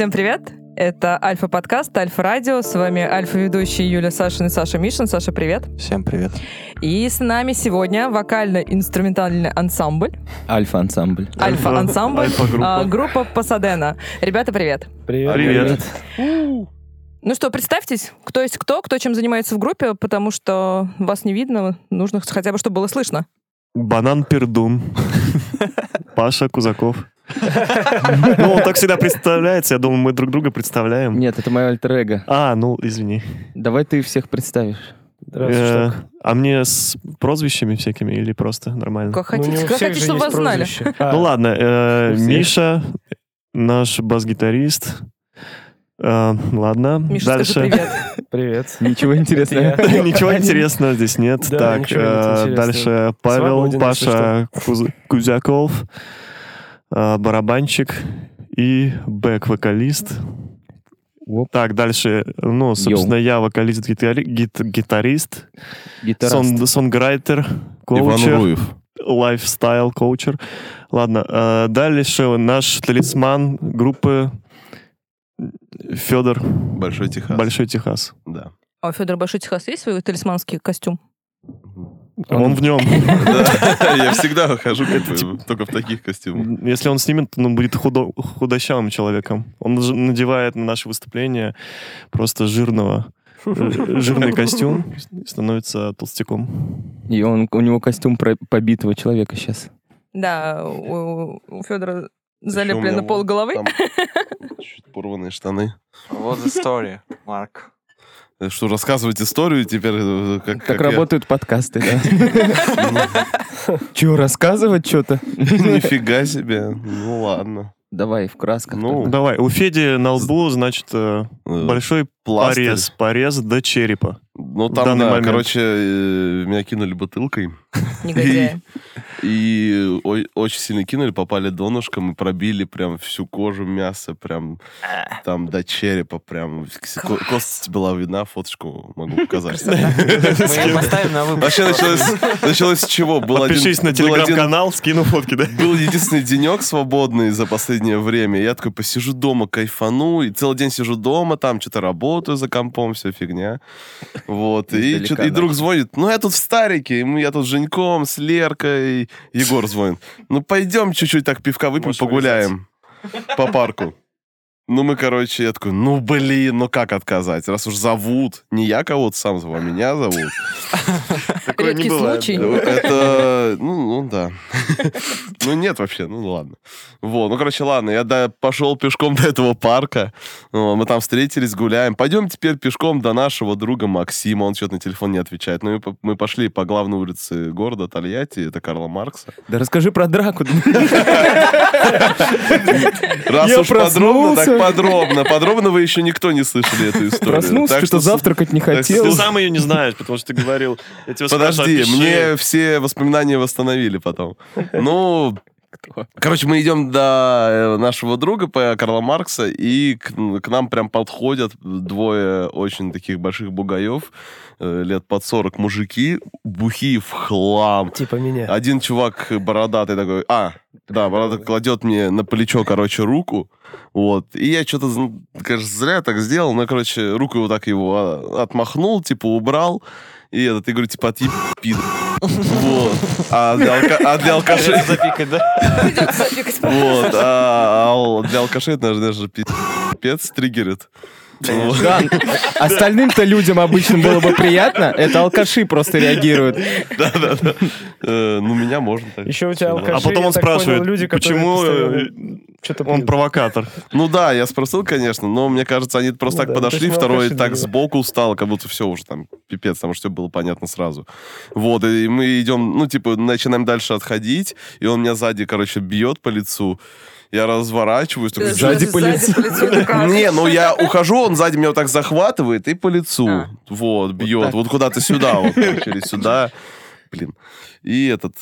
Всем привет! Это Альфа-подкаст, Альфа-радио. С вами альфа-ведущие Юля Сашин и Саша Мишин. Саша, привет. Всем привет. И с нами сегодня вокально-инструментальный ансамбль. Альфа-ансамбль. Альфа-ансамбль. Альфа-группа. а, группа Пасадена. Ребята, привет. Привет. Привет. Ну что, представьтесь, кто есть кто, кто чем занимается в группе, потому что вас не видно, нужно хотя бы, чтобы было слышно. Банан Пердун. Паша Кузаков. Ну, так всегда представляется. Я думаю, мы друг друга представляем. Нет, это мое альтер -эго. А, ну, извини. Давай ты всех представишь. Здравствуй, Э. А мне с прозвищами всякими или просто нормально? Как Ну, хотите, у как хотите, чтобы вас знали. А, Ну ладно, э. Миша, наш бас-гитарист. Э, Ладно, Миша, скажи дальше. привет. Привет. Ничего интересного. Ничего интересного здесь нет. Да, Так, э, дальше Павел, Паша Куз- Кузяков, барабанщик и бэк-вокалист. Оп. Так, дальше, ну, собственно, я вокалист-гитари- гит- гитарист, Гитарист. song- songwriter, Иван coacher, Руев. lifestyle coacher. Ладно, э, дальше наш талисман группы Федор Большой Техас. Большой Техас. Да. А у Федора Большой Техас есть свой талисманский костюм? Он в нем. Я всегда хожу только в таких костюмах. Если он снимет, то он будет худо- худощавым человеком. Он надевает на наше выступление просто жирного, э, жирный костюм, и становится толстяком. И он, у него костюм про- побитого человека сейчас. Да, у, у Федора залеплено пол головы. чуть порванные штаны. Вот the story, Марк. Что, рассказывать историю теперь? э, Как, Так как я- работают подкасты, да? Че, рассказывать что-то? Нифига себе. Ну ладно. Давай, в красках. Ну, Давай, у Феди на лбу, значит, э, Э, большой порез, порез до черепа. Ну там, да, момент. короче, э, меня кинули бутылкой. Негодяи. И ой- очень сильно кинули, попали донышком и пробили прям всю кожу, мясо, прям там до черепа, прям ко- кость была видна, фоточку могу показать. Поставим на. Вообще началось, началось с чего? Подпишись на телеграм-канал, скину фотки, да? Был единственный денек свободный за последнее время. Я такой посижу дома, кайфану, и целый день сижу дома, там что-то работаю за компом, все фигня. Вот. И, чё-то- и друг звонит, ну я тут в Старике, я тут с Женьком, с Леркой, Егор звонит. Ну пойдем чуть-чуть так пивка выпьем, Можешь погуляем по парку. Ну, мы, короче, я такой, ну, блин, ну как отказать? Раз уж зовут, не я кого-то сам зову, а меня зовут. Такое не Редкий бывает, случай. да. Это, ну, ну да. Ну нет вообще, ну ладно. Вот, ну короче, ладно, я до- пошел пешком до этого парка. Ну, Мы там встретились, гуляем. Пойдем теперь пешком до нашего друга Максима. Он что-то на телефон не отвечает. Ну мы пошли по главной улице города Тольятти, это Карла Маркса. Да расскажи про драку. Раз Я уж подробно, так подробно. Подробно вы еще никто не слышали эту историю. Проснулся, что-то завтракать не хотел. Ты сам ее не знаешь, потому что ты говорил. Я тебя спрашиваю, Подожди, мне все воспоминания восстановили потом. Ну, короче, мы идем до э, нашего друга по Карла Маркса, и к, к нам прям подходят двое очень таких больших бугаев, э, лет под 40 мужики, бухие в хлам. Типа меня. Один чувак бородатый такой, а, да, бородатый кладет мне на плечо, короче, руку, вот, и я что-то, конечно, зря так сделал, но, короче, руку вот так его а, отмахнул, типа, убрал, и этот, я говорю, типа, от пид. Вот. А для, алка- а для алкашей... Запикать, да? Запикать. Вот. А, а для алкашей это, наверное, даже пипец триггерит. Да, остальным-то людям обычно было бы приятно. Это алкаши просто реагируют. Да-да-да. Э, Ну, меня можно так. Еще у тебя алкаши, А потом он спрашивает, почему что-то он провокатор. Ну да, я спросил, конечно, но мне кажется, они просто Ну так да, подошли, второй так сбоку стал, как будто все уже там пипец, потому что все было понятно сразу. Вот, и мы идем, ну, типа, начинаем дальше отходить, и он меня сзади, короче, бьет по лицу. Я разворачиваюсь, такой, Сзади по лицу. как? Не, ну я ухожу, он сзади меня вот так захватывает и по лицу. А. Вот, бьет. Вот, куда-то сюда, вот, или сюда. Блин. И этот...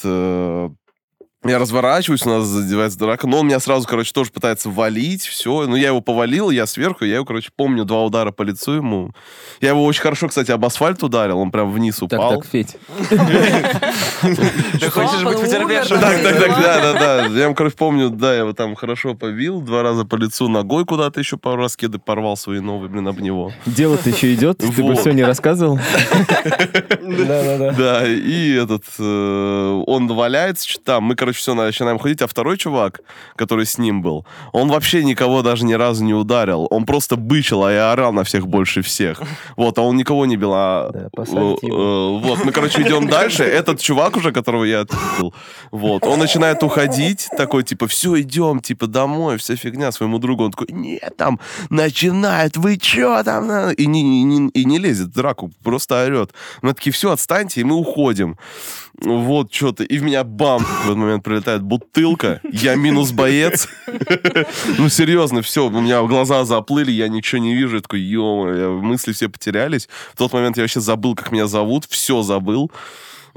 Я разворачиваюсь, у нас задевается драка, но он меня сразу, короче, тоже пытается валить, все. Ну, я его повалил, я сверху, я его, короче, помню, два удара по лицу ему. Я его очень хорошо, кстати, об асфальт ударил, он прям вниз Так, упал. так, Федь. Ты хочешь быть потерпевшим? да. Так, так, так, да, да, да. Я, ему, короче, помню, да, я его там хорошо побил, два раза по лицу, ногой куда-то еще пару раз кеды порвал свои новые, блин, об него. Дело-то еще идет, ты бы все не рассказывал. Да-да-да. Да, и этот, э, он валяется, что там, мы, короче, все начинаем ходить, а второй чувак, который с ним был, он вообще никого даже ни разу не ударил, он просто бычил, а я орал на всех больше всех. Вот, а он никого не бил, а... Да, э, э, Вот, мы, короче, идем дальше, этот чувак уже, которого я отпил, вот, он начинает уходить, такой, типа, все, идем, типа, домой, вся фигня, своему другу, он такой, нет, там, начинает, вы чё там, на?» и не, и не, и не лезет в драку, просто орет. Мы такие, все, отстаньте, и мы уходим. Вот что-то. И в меня бам! В этот момент прилетает бутылка. Я минус боец. Ну, серьезно, все. У меня глаза заплыли, я ничего не вижу. Я такой, ё мысли все потерялись. В тот момент я вообще забыл, как меня зовут. Все забыл.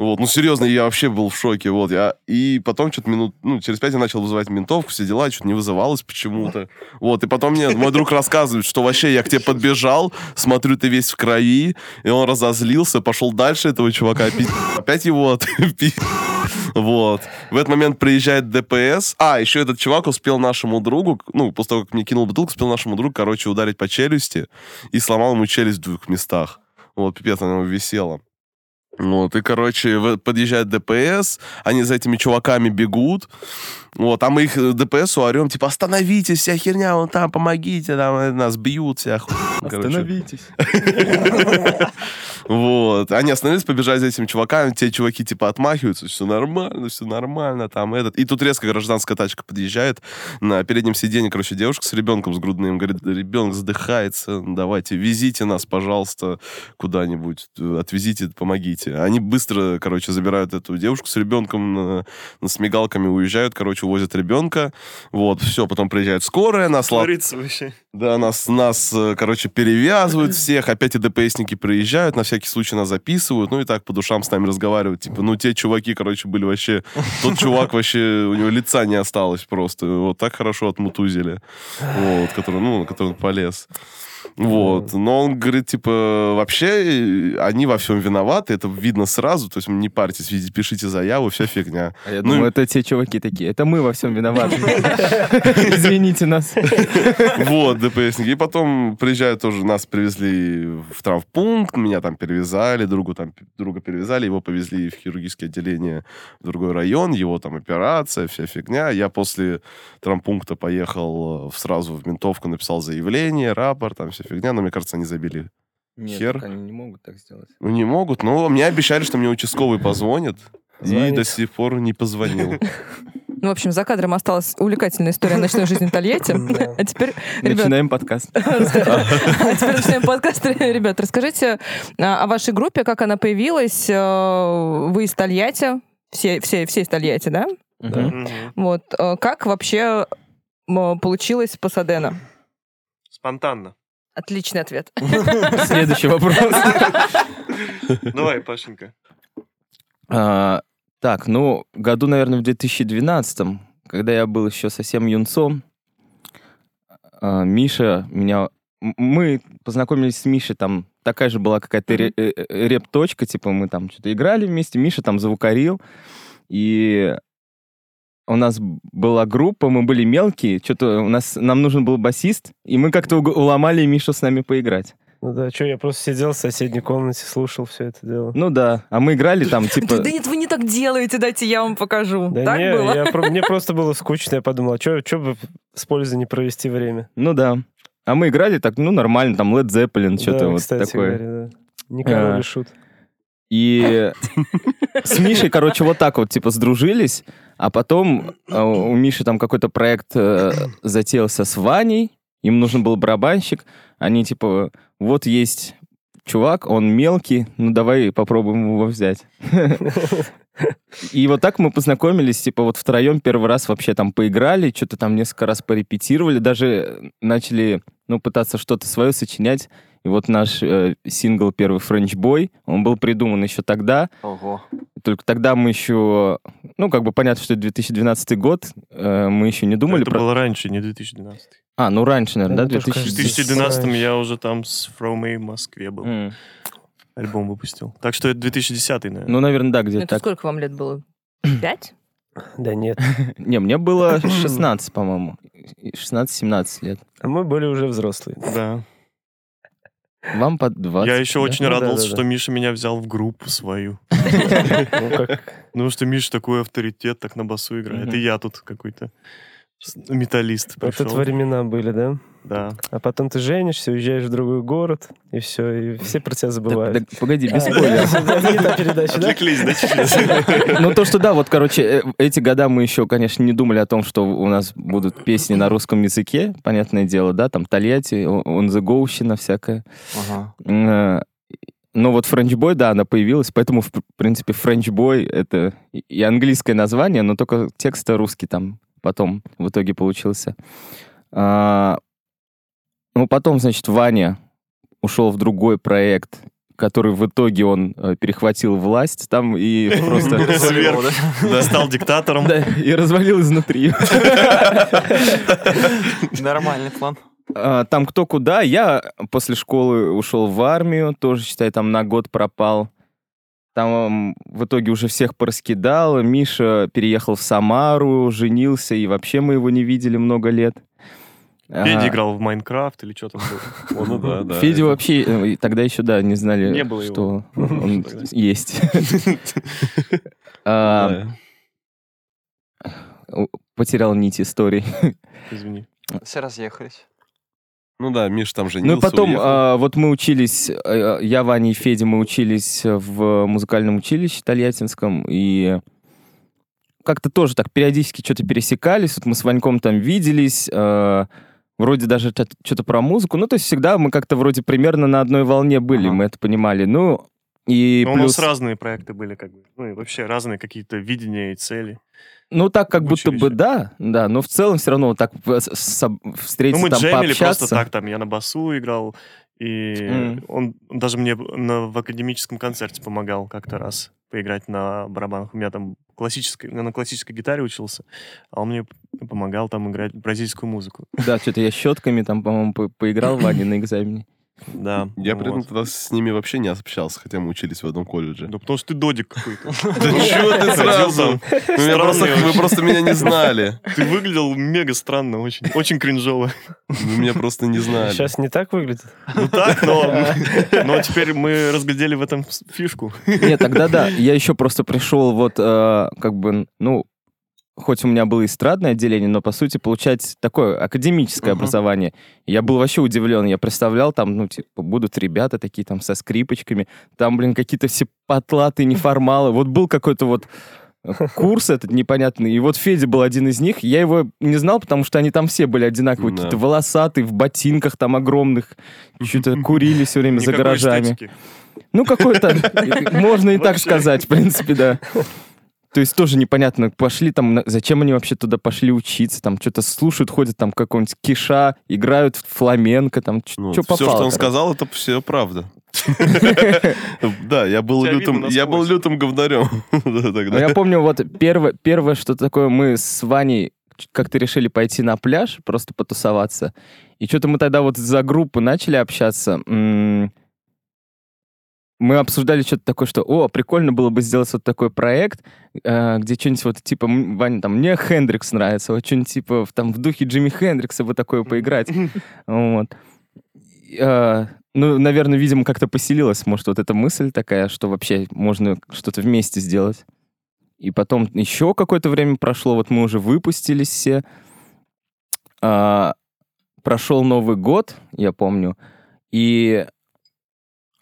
Вот, ну серьезно, я вообще был в шоке, вот, я, и потом что-то минут, ну, через пять я начал вызывать ментовку, все дела, что-то не вызывалось почему-то, вот, и потом мне мой друг рассказывает, что вообще я к тебе подбежал, смотрю, ты весь в крови, и он разозлился, пошел дальше этого чувака пить, опять его отпить. Вот. В этот момент приезжает ДПС. А, еще этот чувак успел нашему другу, ну, после того, как мне кинул бутылку, успел нашему другу, короче, ударить по челюсти и сломал ему челюсть в двух местах. Вот, пипец, она у него висела. Вот, и, короче, подъезжает ДПС, они за этими чуваками бегут, вот, а мы их э, ДПСу орем, типа, остановитесь, вся херня, вон там, помогите, там, э, нас бьют, вся хуйня. Остановитесь. вот. Они остановились, побежали за этими чуваками, те чуваки типа отмахиваются, все нормально, все нормально, там этот. И тут резко гражданская тачка подъезжает, на переднем сиденье, короче, девушка с ребенком с грудным, говорит, ребенок задыхается, давайте, везите нас, пожалуйста, куда-нибудь, отвезите, помогите. Они быстро, короче, забирают эту девушку с ребенком, на- на- с мигалками уезжают, короче, увозят ребенка, вот, все, потом приезжает скорая, нас Творится вообще. Да, нас, нас, э, короче, перевязывают всех, опять и ДПСники приезжают, на всякий случай нас записывают, ну и так по душам с нами разговаривают. Типа, ну те чуваки, короче, были вообще... Тот чувак вообще, у него лица не осталось просто. Вот так хорошо отмутузили. Вот, который, ну, на который он полез. Вот. Но он говорит, типа, вообще э, они во всем виноваты, это видно сразу, то есть не парьтесь, пишите заяву, вся фигня. А я Ну, думаю, это те чуваки такие. Это мы во всем виноваты. Извините нас. Вот, ДПСники. И потом приезжают тоже, нас привезли в травмпункт, меня там перевязали, другу там, друга перевязали, его повезли в хирургическое отделение в другой район, его там операция, вся фигня. Я после травмпункта поехал э, сразу в ментовку, написал заявление, рапорт, там вся фигня, но мне кажется, они забили. Нет, Хер. так они не могут так сделать. Ну, не могут, но мне обещали, что мне участковый позвонит. И Звонит. до сих пор не позвонил. Ну, в общем, за кадром осталась увлекательная история ночной жизни Тольятти. Да. А теперь, Начинаем подкаст. А теперь начинаем подкаст. Ребят, расскажите а, о вашей группе, как она появилась. Э, Вы из Тольятти, все, все, все из Тольятти, да? Мгм. Вот. э, Как вообще получилось Пасадена? Спонтанно. Отличный ответ. Следующий вопрос. Давай, Пашенька. А, Так, ну, году, наверное, в 2012, когда я был еще совсем юнцом, а, Миша меня... Мы познакомились с Мишей, там такая же была какая-то э, э, реп-точка, типа мы там что-то играли вместе, Миша там звукарил, и у нас была группа, мы были мелкие, что-то у нас, нам нужен был басист, и мы как-то уломали Мишу с нами поиграть. Ну да, что, я просто сидел в соседней комнате, слушал все это дело. Ну да, а мы играли там, типа... Да нет, вы не так делаете, дайте я вам покажу. Да Так не, было? я про- мне просто было скучно, я подумал, а что бы с пользой не провести время? Ну да. А мы играли так, ну, нормально, там Led Zeppelin, Да, что-то вот такое. говоря, да. Не король А. шут. И с Мишей, короче, вот так вот, типа, сдружились, а потом а, у Миши там какой-то проект э, затеялся с Ваней, им нужен был барабанщик, они, типа, вот есть чувак, он мелкий, ну, давай попробуем его взять. И вот так мы познакомились, типа, вот втроем первый раз вообще там поиграли, что-то там несколько раз порепетировали, даже начали, ну, пытаться что-то свое сочинять. И вот наш э, сингл первый French Boy, он был придуман еще тогда. Ого. Только тогда мы еще, ну, как бы понятно, что это 2012 год, э, мы еще не думали Это про... было раньше, не 2012. А, ну раньше, наверное, да, тоже В 2010. кажется, 2012 я уже там с From A в Москве был. М. Альбом выпустил. Так что это 2010, наверное. Ну, наверное, да, Ну, где-то Это так. сколько вам лет было? Пять? Да нет. Не, мне было 16, по-моему. 16-17 лет. А мы были уже взрослые. Да. Вам под 20. я еще да? очень Ну радовался, да, да. что Миша меня взял в группу свою. Ну. Ну, что Миша такой авторитет, так на басу играет. И я тут какой-то металлист Это пришел. времена были, да? Да. А потом ты женишься, уезжаешь в другой город, и все, и все про тебя Так, забывают. так, погоди, без А, спойлеров. Передача, да? Отвлеклись, да, чуть-чуть? Ну, то, что да, вот, короче, э, эти года мы еще, конечно, не думали о том, что у нас будут песни на русском языке, понятное дело, да, там Тольятти, Go, всякое. Ага. Э, Но вот French Boy, да, она появилась, поэтому, в принципе, French Boy — это и английское название, но только текст русский там потом в итоге получился. А, Ну, потом, значит, Ваня ушел в другой проект, который в итоге он э, перехватил власть там и просто... Да, стал диктатором. Да, и развалил изнутри. Нормальный план. А, Там кто куда. Я после школы ушел в армию, тоже, считай, там на год пропал. Там в итоге уже всех пораскидал. Миша переехал в Самару, женился, и вообще мы его не видели много лет. Федя играл в Майнкрафт или что там было. Ну да, да. Федя вообще э, тогда еще, да, не знали, что он есть. А, Потерял нить истории. Извини. Все разъехались. Ну да, Миш там женился, Ну и потом, а, вот мы учились, а, я, Ваня и Федя, мы учились в музыкальном училище Тольяттинском, и как-то тоже так периодически что-то пересекались, вот мы с Ваньком там виделись, а, вроде даже что-то про музыку, ну то есть всегда мы как-то вроде примерно на одной волне были, Ага. мы это понимали, ну и Но у плюс... нас разные проекты были, как бы. Ну и вообще разные какие-то видения и цели. Ну, так как будто бы да, да, но в целом все равно вот так в- с- с- Ну, встретиться мы там, джемили пообщаться. просто так, там, я на басу играл, и Мгм. он даже мне на, в академическом концерте помогал как-то раз поиграть на барабанах. У меня там классической, на классической гитаре учился, а он мне помогал там играть бразильскую музыку. Да, что-то я щетками там, по-моему, по- поиграл Ване на экзамене. Да. Я при этом тогда с ними вообще не общался, хотя мы учились в одном колледже. Да потому что ты додик какой-то. Да чего ты сразу? Ну, Вы просто меня не знали. Ты выглядел мега странно, очень, очень кринжово. Вы меня просто не знали. Сейчас не так выглядит? Ну так, но, но теперь мы разглядели в этом фишку. Нет, тогда да. Я еще просто пришел вот, э, как бы, ну, хоть у меня было эстрадное отделение, но, по сути, получать такое академическое Мгм. образование. Я был вообще удивлен. Я представлял, там, ну, типа, будут ребята такие там со скрипочками, там, блин, какие-то все потлатые неформалы. Вот был какой-то вот э, курс этот непонятный. И вот Федя был один из них. Я его не знал, потому что они там все были одинаковые. Да. Какие-то волосатые, в ботинках там огромных. Что-то курили все время за Никакой гаражами. эстетики. Ну, какой-то, можно и так сказать, в принципе, да. То есть тоже непонятно, пошли там, зачем они вообще туда пошли учиться, там что-то слушают, ходят там какого-нибудь киша, играют в фламенко, там что Ну, попало. все, что он короче. сказал, это все правда. Да, я был лютым, я был лютым говнарем тогда. я помню, вот первое, первое, что такое, мы с Ваней как-то решили пойти на пляж, просто потусоваться. И что-то мы тогда вот за группу начали общаться. Мы обсуждали что-то такое, что, о, прикольно было бы сделать вот такой проект, э, где что-нибудь вот типа, Ваня, там, мне Хендрикс нравится, вот что-нибудь типа в- там в духе Джимми Хендрикса бы такое поиграть. Вот. Э, Ну, наверное, видимо, как-то поселилась, может, вот эта мысль такая, что вообще можно что-то вместе сделать. И потом еще какое-то время прошло, вот мы уже выпустились все. А, прошел Новый год, я помню, и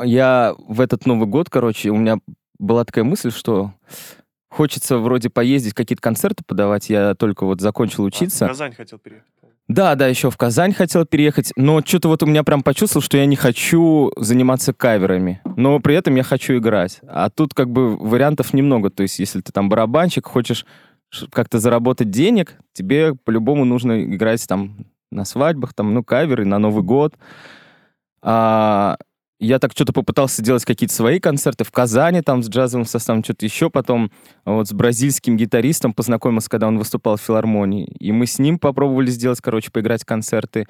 я в этот Новый год, короче, у меня была такая мысль, что хочется вроде поездить, какие-то концерты подавать. Я только вот закончил А, учиться. в Казань хотел переехать. Да, да, еще в Казань хотел переехать, но что-то вот у меня прям почувствовал, что я не хочу заниматься каверами, но при этом я хочу играть. А тут как бы вариантов немного, то есть если ты там барабанщик, хочешь как-то заработать денег, тебе по-любому нужно играть там на свадьбах, там, ну, каверы на Новый год. А, я так что-то попытался делать какие-то свои концерты в Казани, там с джазовым составом, что-то еще. Потом вот с бразильским гитаристом познакомился, когда он выступал в филармонии. И мы с ним попробовали сделать, короче, поиграть концерты.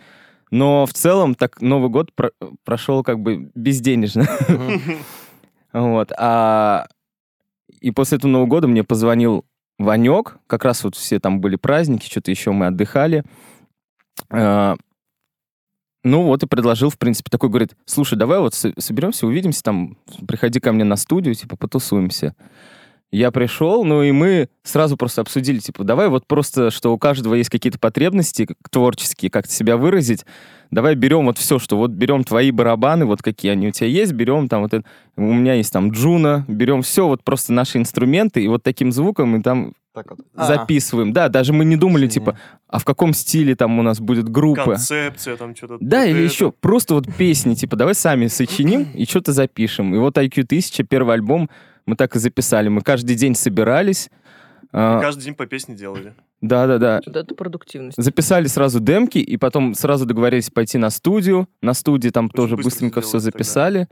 Но в целом так Новый год про- прошел как бы безденежно. Вот. А... И после этого Нового года мне позвонил Ванек. Как раз вот все там были праздники, что-то еще мы отдыхали. Ну вот и предложил, в принципе, такой, говорит, слушай, давай вот со- соберемся, увидимся там, приходи ко мне на студию, типа, потусуемся. Я пришел, ну и мы сразу просто обсудили, типа, давай вот просто, что у каждого есть какие-то потребности творческие, как-то себя выразить, давай берем вот все, что вот берем твои барабаны, вот какие они у тебя есть, берем там вот это, у меня есть там джуна, берем все, вот просто наши инструменты, и вот таким звуком мы там Так вот. записываем. Да, даже мы не думали, Охренеть. типа, а в каком стиле там у нас будет группа. Концепция там что-то. Да, или еще просто вот песни, типа, давай сами сочиним и что-то запишем. И вот IQ 1000, первый альбом, мы так и записали. Мы каждый день собирались. а, Каждый день по песне делали. Да-да-да. Вот это продуктивность. Записали сразу демки, и потом сразу договорились пойти на студию. На студии там Очень тоже быстренько все сделали тогда. записали.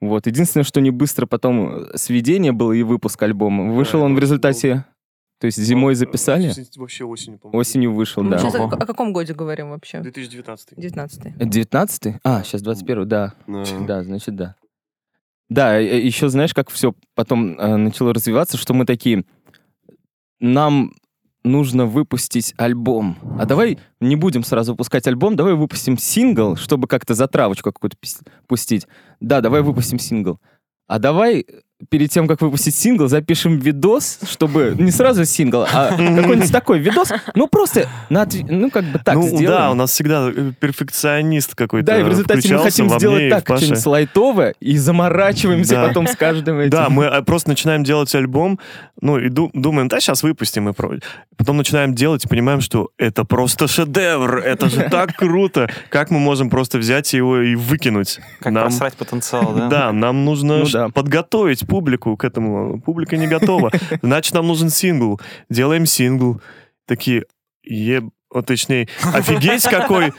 Вот. Единственное, что не быстро потом э, сведение было и выпуск альбома. Вышел он в результате... То есть зимой Ну, записали, э, Вообще осенью, по-моему. осенью вышел, Мы да. сейчас о, о каком годе говорим вообще? 2019. 19 19 А, сейчас 21 да. Да. Да, значит, да. Да, еще знаешь, как все потом э, начало развиваться, что мы такие, нам нужно выпустить альбом. А давай не будем сразу выпускать альбом, давай выпустим сингл, чтобы как-то затравочку какую-то пустить. Да, давай выпустим сингл. А давай перед тем, как выпустить сингл, запишем видос, чтобы не сразу сингл, а какой-нибудь такой видос, ну просто, на ну как бы так ну сделаем. да, у нас всегда э, перфекционист какой-то Да, и в результате мы хотим сделать так, что-нибудь лайтовое, и заморачиваемся Да. потом с каждым этим. Да, мы э, просто начинаем делать альбом, ну и ду- думаем, да, сейчас выпустим и про. Потом начинаем делать и понимаем, что это просто шедевр, это же так круто. Как мы можем просто взять его и выкинуть? Как Нам- просрать потенциал, да? Да, нам нужно Ну да. подготовить публику к этому. Публика не готова. Значит, нам нужен сингл. Делаем сингл. Такие, еб... о, точнее, офигеть, какой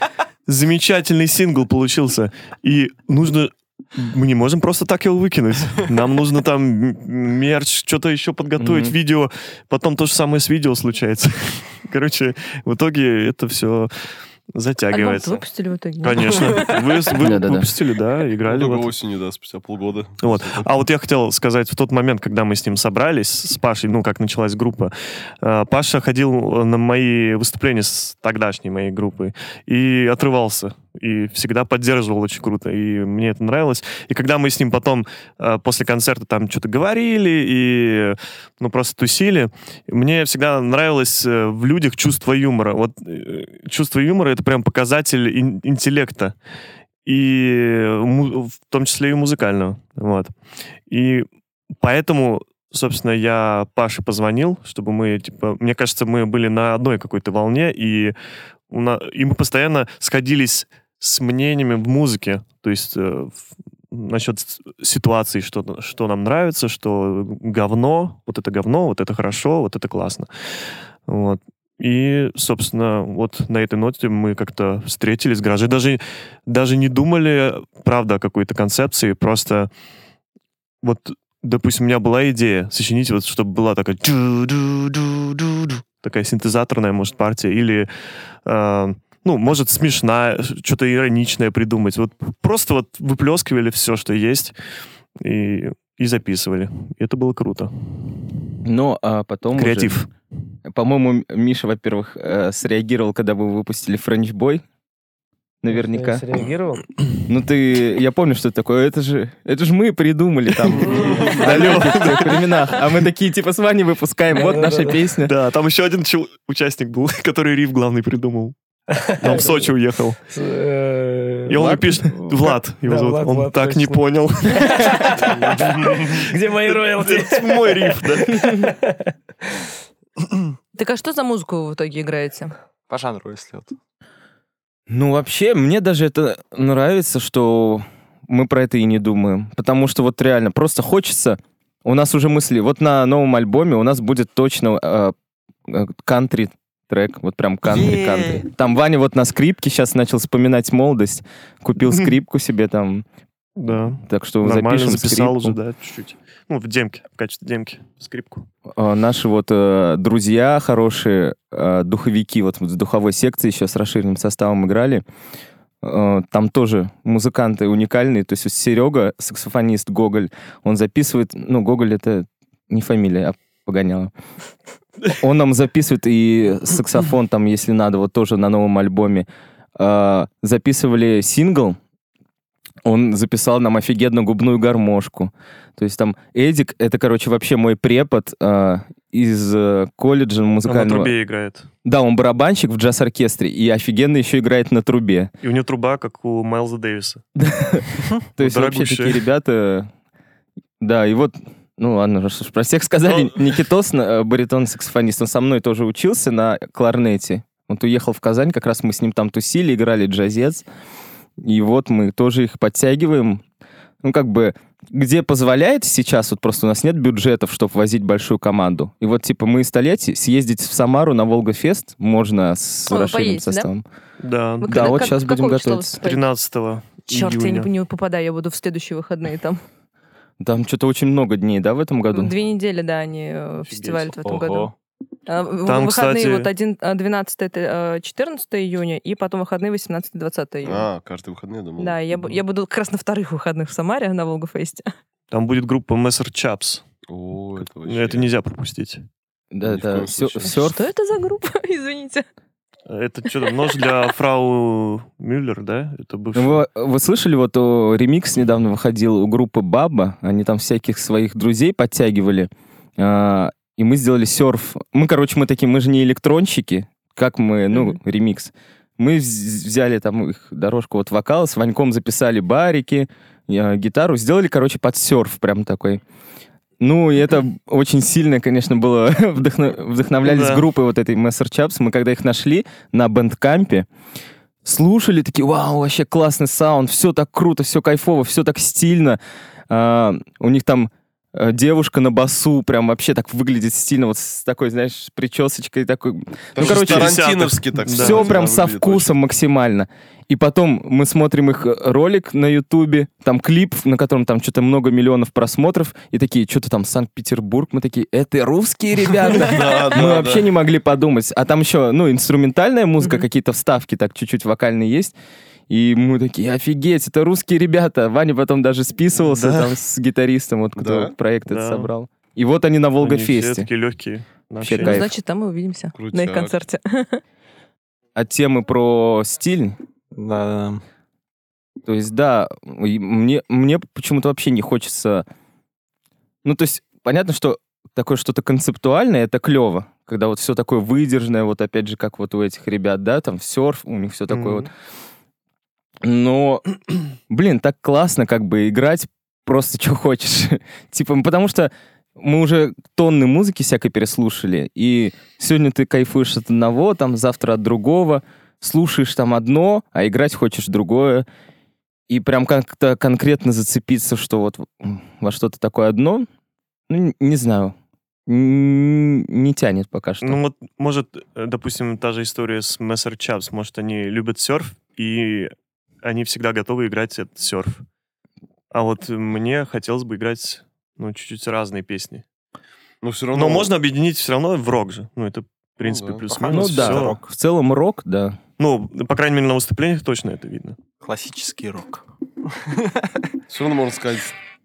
замечательный сингл получился. И нужно... Мы не можем просто так его выкинуть. Нам нужно там мерч, что-то еще подготовить, Мгм. видео. Потом то же самое с видео случается. Короче, в итоге это все Альбом затягивается. выпустили в итоге? Конечно. Вы, вы Да-да-да. выпустили, да, играли. Только вот. осенью, да, спустя полгода. Вот. А вот я хотел сказать, в тот момент, когда мы с ним собрались, с Пашей, ну, как началась группа, э, Паша ходил на мои выступления с тогдашней моей группой и отрывался. И всегда поддерживал очень круто. И мне это нравилось. И когда мы с ним потом э, после концерта там что-то говорили и, ну, просто тусили, мне всегда нравилось э, в людях чувство юмора. Вот э, чувство юмора — это прям показатель ин- интеллекта и в том числе и музыкального. Вот. И поэтому, собственно, я Паше позвонил, чтобы мы, типа, мне кажется, мы были на одной какой-то волне, и, у на- и мы постоянно сходились с мнениями в музыке, то есть э, насчет ситуации, что, что нам нравится, что говно, вот это говно, вот это хорошо, вот это классно. Вот. И, собственно, вот на этой ноте мы как-то встретились в гараже. Даже, даже не думали, правда, о какой-то концепции, просто вот, допустим, у меня была идея сочинить, вот, чтобы была такая такая синтезаторная, может, партия, или, э, ну, может, смешная, что-то ироничное придумать. Вот просто вот выплескивали все, что есть, и, и записывали. И это было круто. Но а потом уже- Креатив. По-моему, Миша, во-первых, э, среагировал, когда вы выпустили Френч Бой. Наверняка. Я среагировал. Ну ты, я помню, что это такое. Это же, это же мы придумали там в далеких временах. А мы такие типа с Ваней выпускаем. Вот наша песня. Да, там еще один участник был, который риф главный придумал. Он в Сочи уехал. Э, И он пишет, Влад его зовут. Он так не понял. Где мои роялти? Мой риф, да. Так а что за музыку вы в итоге играете? По жанру, если вот. Ну, вообще, мне даже это нравится, что мы про это и не думаем. Потому что вот реально просто хочется... У нас уже мысли, вот на новом альбоме у нас будет точно э, э, кантри трек, вот прям кантри-кантри. Там Ваня вот на скрипке сейчас начал вспоминать молодость, купил скрипку себе там, Да. так что Нормально запишем записал скрипку. уже, да, чуть-чуть. Ну, в демке, в качестве демки, скрипку. А, Наши вот э, друзья хорошие, э, духовики, вот с духовой секции еще с расширенным составом играли. Э, Там тоже музыканты уникальные. То есть Серега, саксофонист Гоголь, он записывает... Ну, Гоголь — это не фамилия, а погоняла. Он нам записывает и саксофон там, если надо, вот тоже на новом альбоме. Э, Записывали сингл, он записал нам офигенно губную гармошку. То есть там Эдик, это, короче, вообще мой препод э, из э, колледжа Он на музыкального. трубе играет. Да, он барабанщик в джаз-оркестре и офигенно еще играет на трубе. И у него труба, как у Майлза Дэвиса. То есть вообще такие ребята... Да, и вот, ну ладно, что ж, про всех сказали. Никитос, э, баритон-саксофонист, он со мной тоже учился на кларнете. Он уехал в Казань, как раз мы с ним там тусили, играли джазец. И вот мы тоже их подтягиваем. Ну, как бы, где позволяет сейчас, вот просто у нас нет бюджетов, чтобы возить большую команду. И вот, типа, мы из Тольятти съездить в Самару на Волгофест можно с вы расширенным поедете, да? составом. Да, Вы Да, когда- вот как- сейчас будем готовиться. выступаете? 13 Черт, я не, июня. не попадаю, я буду в следующие выходные там. Там что-то очень много дней, да, в этом году? Две недели, да, они э, фестиваль в этом году. Ого. А, в- Там, выходные кстати- вот один, а, 12 это э, 14 июня, и потом выходные 18-20 июня. А, каждые выходные, думал. Да, я, бу- я буду как раз на вторых выходных в Самаре на Волгофесте. Там будет группа Мессер Чапс. О, это вообще... Это нельзя пропустить. Да, Ни да, сёрф. Что это за группа? Извините. Это что там, нож для фрау Мюллер, да? Это бывший. Вы, вы слышали, вот о, ремикс недавно выходил у группы Баба, они там всяких своих друзей подтягивали, а, и мы сделали серф. Мы, короче, мы такие, мы же не электронщики, как мы, ну, Мгм. ремикс. Мы вз- взяли там их дорожку вот вокала, с Ваньком записали барики, я гитару, сделали, короче, под серф прям такой. Ну, и это очень сильно, конечно, было вдохно- вдохновлялись Да. группой вот этой Мессер Чапс. Мы когда их нашли на бэндкампе, слушали, такие, вау, вообще классный саунд, все так круто, все кайфово, все так стильно. А, у них там девушка на басу прям вообще так выглядит стильно, вот с такой, знаешь, прическочкой такой. Ну, Ну, короче, Тарантиновский, так Да. Все прям со вкусом максимально. И потом мы смотрим их э, ролик на Ютубе, там клип, на котором там что-то много миллионов просмотров, и такие, что-то там Санкт-Петербург, мы такие, это русские ребята. Мы вообще не могли подумать. А там еще, ну, инструментальная музыка, какие-то вставки так чуть-чуть вокальные есть. И мы такие, офигеть, это русские ребята. Ваня потом даже списывался Да. там с гитаристом, вот кто Да? проект этот Да. собрал. И вот они на Они все Волгофесте. такие легкие. Вообще. Ну, кайф. значит, там мы увидимся на их Крутяк. концерте. От темы про стиль, Да, да. То есть, да, мне, мне почему-то вообще не хочется... Ну, то есть, понятно, что такое что-то концептуальное, это клево, когда вот все такое выдержанное, вот опять же, как вот у этих ребят, да, там серф, у них все такое Мгм. вот. Но, блин, так классно как бы играть просто что хочешь. типа, потому что мы уже тонны музыки всякой переслушали, и сегодня ты кайфуешь от одного, там завтра от другого, слушаешь там одно, а играть хочешь другое. И прям как-то конкретно зацепиться, что вот во что-то такое одно, ну, не знаю, не тянет пока что. Ну вот, может, э, допустим, та же история с Мессер Чапс. Может, они любят серф, и они всегда готовы играть этот серф. А вот мне хотелось бы играть, ну, чуть-чуть разные песни. Но все равно... Но можно объединить все равно в рок же. Ну, это, в принципе, да. ну плюс-минус. да, всё. в целом рок, да. Ну, по крайней мере, на выступлениях точно это видно. Классический рок. Все равно можно сказать,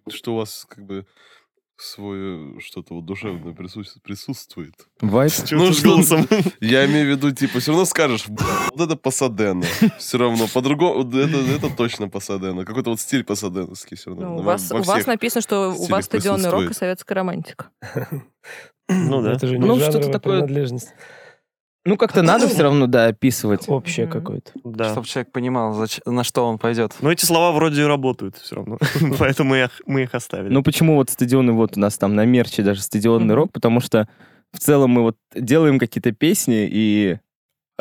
что у вас как бы свое что-то вот душевное прису- присутствует. Вайп. С Ну, что- голосом. Я имею в виду, типа, все равно скажешь, «Бля, вот это Пасадена. Все равно, по-другому, вот это, это точно Пасадена. Какой-то вот стиль пасаденовский все равно. Ну, у, вас, у вас написано, что у вас стадионный рок и присутствует. советская романтика. Ну да. Это же не Ну, что-то жанровая такое- принадлежность. Ну, как-то надо все равно, да, описывать. Общее какое-то. Да. Чтобы человек понимал, зач- на что он пойдет. Но эти слова вроде работают все равно. Поэтому я- мы их оставили. Ну, почему вот стадионный, вот у нас там на мерче даже стадионный рок, потому что в целом мы вот делаем какие-то песни, и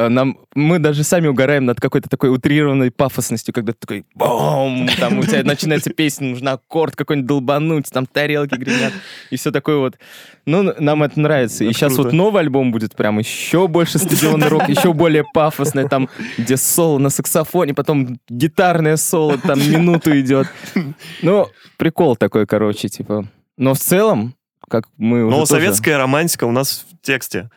нам, мы даже сами угораем над какой-то такой утрированной пафосностью, когда ты такой бом, там у тебя начинается песня, нужно аккорд какой-нибудь долбануть, там тарелки гремят, и все такое вот. Ну, нам это нравится. И Это сейчас круто. вот новый альбом будет прям еще больше стадионный рок, еще более пафосный, там, где соло на саксофоне, потом гитарное соло, там минуту идет. Ну, прикол такой, короче, типа. Но в целом, как мы Но тоже- советская романтика у нас в тексте э,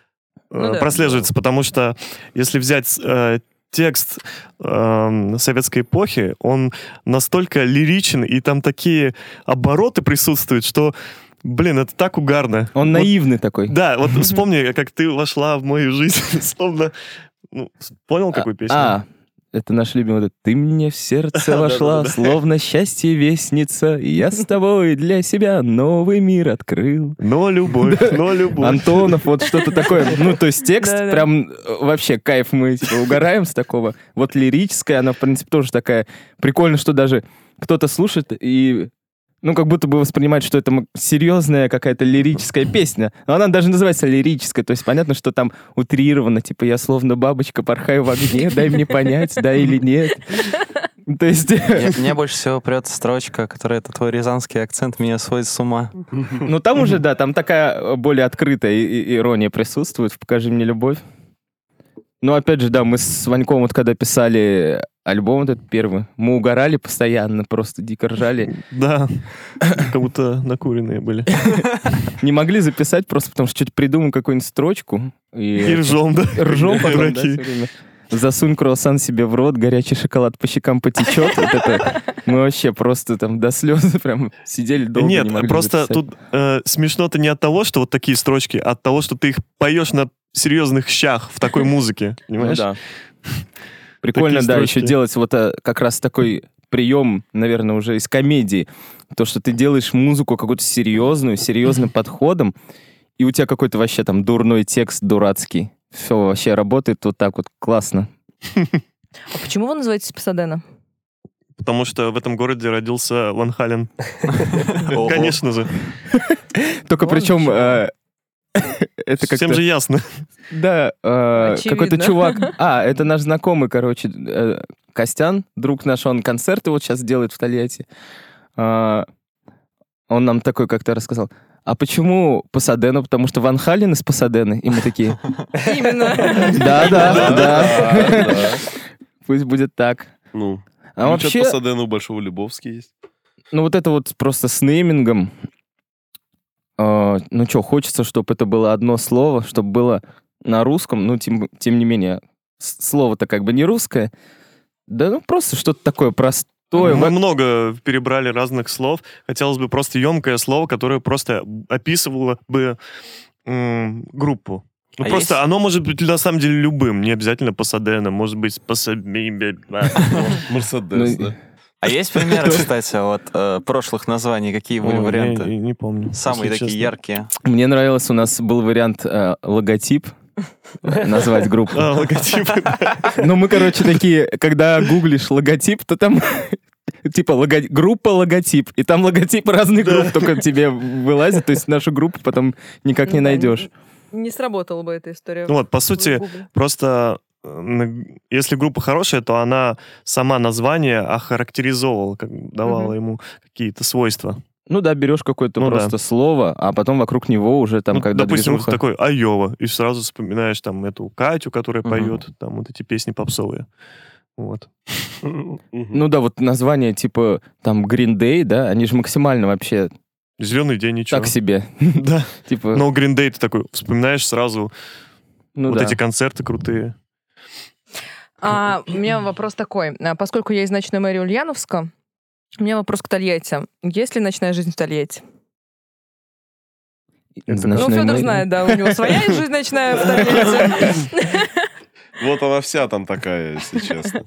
Ну да. прослеживается, потому что если взять э, текст э, советской эпохи, он настолько лиричен, и там такие обороты присутствуют, что, блин, это так угарно. Он Вот- наивный такой. Да, вот вспомни, как ты вошла в мою жизнь, словно... Ну, понял, какую песню? А, это наш любимый. вот этот, Ты мне в сердце вошла, словно счастье вестница, я с тобой для себя новый мир открыл. Но любовь, но любовь. Антонов, вот что-то такое. Ну, то есть текст прям э, вообще кайф, мы типа, угораем с такого. Вот лирическая, она, в принципе, тоже такая. Прикольно, что даже кто-то слушает и ну, как будто бы воспринимать, что это серьезная какая-то лирическая песня. Но она даже называется лирическая, то есть понятно, что там утрировано, типа, я словно бабочка порхаю в огне, дай мне понять, да или нет. То есть... Мне, мне больше всего прет строчка, которая это твой рязанский акцент меня сводит с ума. Ну, там уже, да, там такая более открытая ирония присутствует. Покажи мне любовь. Ну, опять же, да, мы с Ваньком вот когда писали альбом этот первый, мы угорали постоянно, просто дико ржали. Да, как будто накуренные были. Не могли записать просто потому, что что-то придумал какую-нибудь строчку. И, ржем, да? ржем потом, да, время. Засунь круассан себе в рот, горячий шоколад по щекам потечет. Вот это мы вообще просто там до слез прям сидели долго, Нет, не просто записать. тут э, смешно-то не от того, что вот такие строчки, а от того, что ты их поешь на серьезных щах в такой музыке, Ну понимаешь? да. Прикольно, да, еще делать вот э, как раз такой прием, наверное, уже из комедии. То, что ты делаешь музыку какую-то серьезную, серьезным подходом, и у тебя какой-то вообще там дурной текст дурацкий. Все вообще работает вот так вот классно. А почему вы называетесь Пасадена? Потому что в этом городе родился Ван Хален. Конечно же. Только причем это как Всем же ясно. Да, э, какой-то чувак. А, это наш знакомый, короче, э, Костян, друг наш, он концерты вот сейчас делает в Тольятти. А, он нам такой как-то рассказал. А почему Пасадена? Потому что Ван Хален из Пасадены. И мы такие, Именно. да, да, да. да. Пусть будет так. Ну, А вообще, по Садену у Большого Любовский есть. ну вот это вот просто с неймингом. Э, ну что, хочется, чтобы это было одно слово, чтобы было на русском, ну тем, тем не менее, слово-то как бы не русское. Да ну просто что-то такое простое. Мы Во- много перебрали разных слов. Хотелось бы просто емкое слово, которое просто описывало бы м, группу. Ну, А просто есть? оно может быть на самом деле любым, не обязательно Пасадена, может быть Пасабимбе. Мерседес, да. А есть примеры, кстати, вот э, прошлых названий? Какие были Ой, варианты? Не, не помню. Самые такие честно. яркие. Мне нравилось, у нас был вариант э, логотип назвать группу. А, логотипы. Ну, мы, короче, такие, когда гуглишь логотип, то там типа лого- группа логотип, и там логотип разных групп только тебе вылазит, то есть нашу группу потом никак не Ну найдешь. Не сработала бы эта история. Ну вот, по сути, просто если группа хорошая, то она сама название охарактеризовывала, как давала Мгм. ему какие-то свойства. Ну да, берешь какое-то Ну да. просто слово, а потом вокруг него уже там, Ну, когда допустим, движуха- такой Айова, и сразу вспоминаешь там эту Катю, которая Мгм. поет, там вот эти песни попсовые. Вот. Ну да, вот название типа там Green Day, да, они же максимально вообще Зеленый день, ничего. так себе. Да. Типа, Но Green Day ты такой вспоминаешь сразу ну вот да. эти концерты крутые. А, у меня вопрос такой. А, Поскольку я из ночной мэрии Ульяновска, у меня вопрос к Тольятти. Есть ли ночная жизнь в Тольятти? Ну, Федор мэрии. знает, да, у него своя жизнь ночная в Тольятти. Вот она вся там такая, если честно.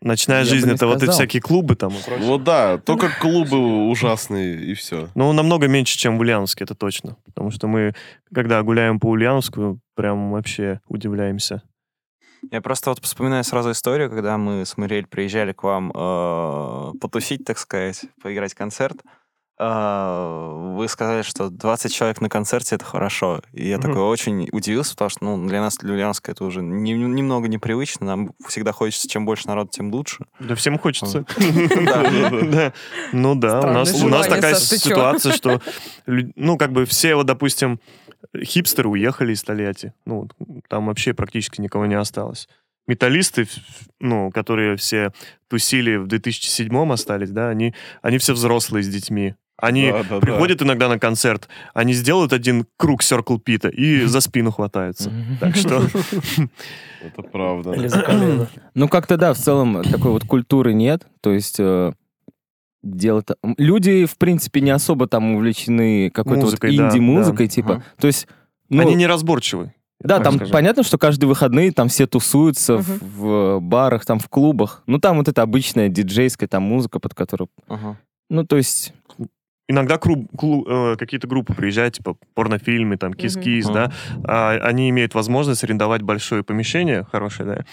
Ночная Я жизнь это вот эти сказал. всякие клубы там и. Вот да, только клубы ужасные, и все. Ну, намного меньше, чем в Ульяновске, это точно. Потому что мы, когда гуляем по Ульяновску, прям вообще удивляемся. Я просто вот вспоминаю сразу историю, когда мы с Мариэль приезжали к вам э, потусить, так сказать, поиграть концерт. А, Вы сказали, что 20 человек на концерте это хорошо. И я Мгм. такой очень удивился, потому что ну, для нас, для Ульяновска, это уже не- немного непривычно. Нам всегда хочется, чем больше народу, тем лучше. Да всем хочется. Ну да, у нас, у нас желание, такая ситуация, что, ну, как бы все, вот, допустим, хипстеры уехали из Тольятти. Ну, там вообще практически никого не осталось. Металлисты, ну, которые все тусили в 2007 остались, да, они, они все взрослые с детьми. Они Да, да, да. приходят иногда на концерт, они сделают один круг Circle Пита и за спину хватаются. Так что Это правда. Ну, как-то да, в целом такой вот культуры нет. То есть э, дело-то... м, Люди, в принципе, не особо там увлечены какой-то вот Музыкой, да, инди-музыкой, да. типа. Ага. То есть... Ну, они неразборчивы. да, там скажу. понятно, что каждые выходные там все тусуются в, Мгм. в барах, там в клубах. Ну, там вот эта обычная диджейская там музыка, под которую... Ага. Ну, то есть... Иногда кру- клу- э, какие-то группы приезжают, типа порнофильмы, там, кис-кис, Мгм. да, а, они имеют возможность арендовать большое помещение, хорошее, да,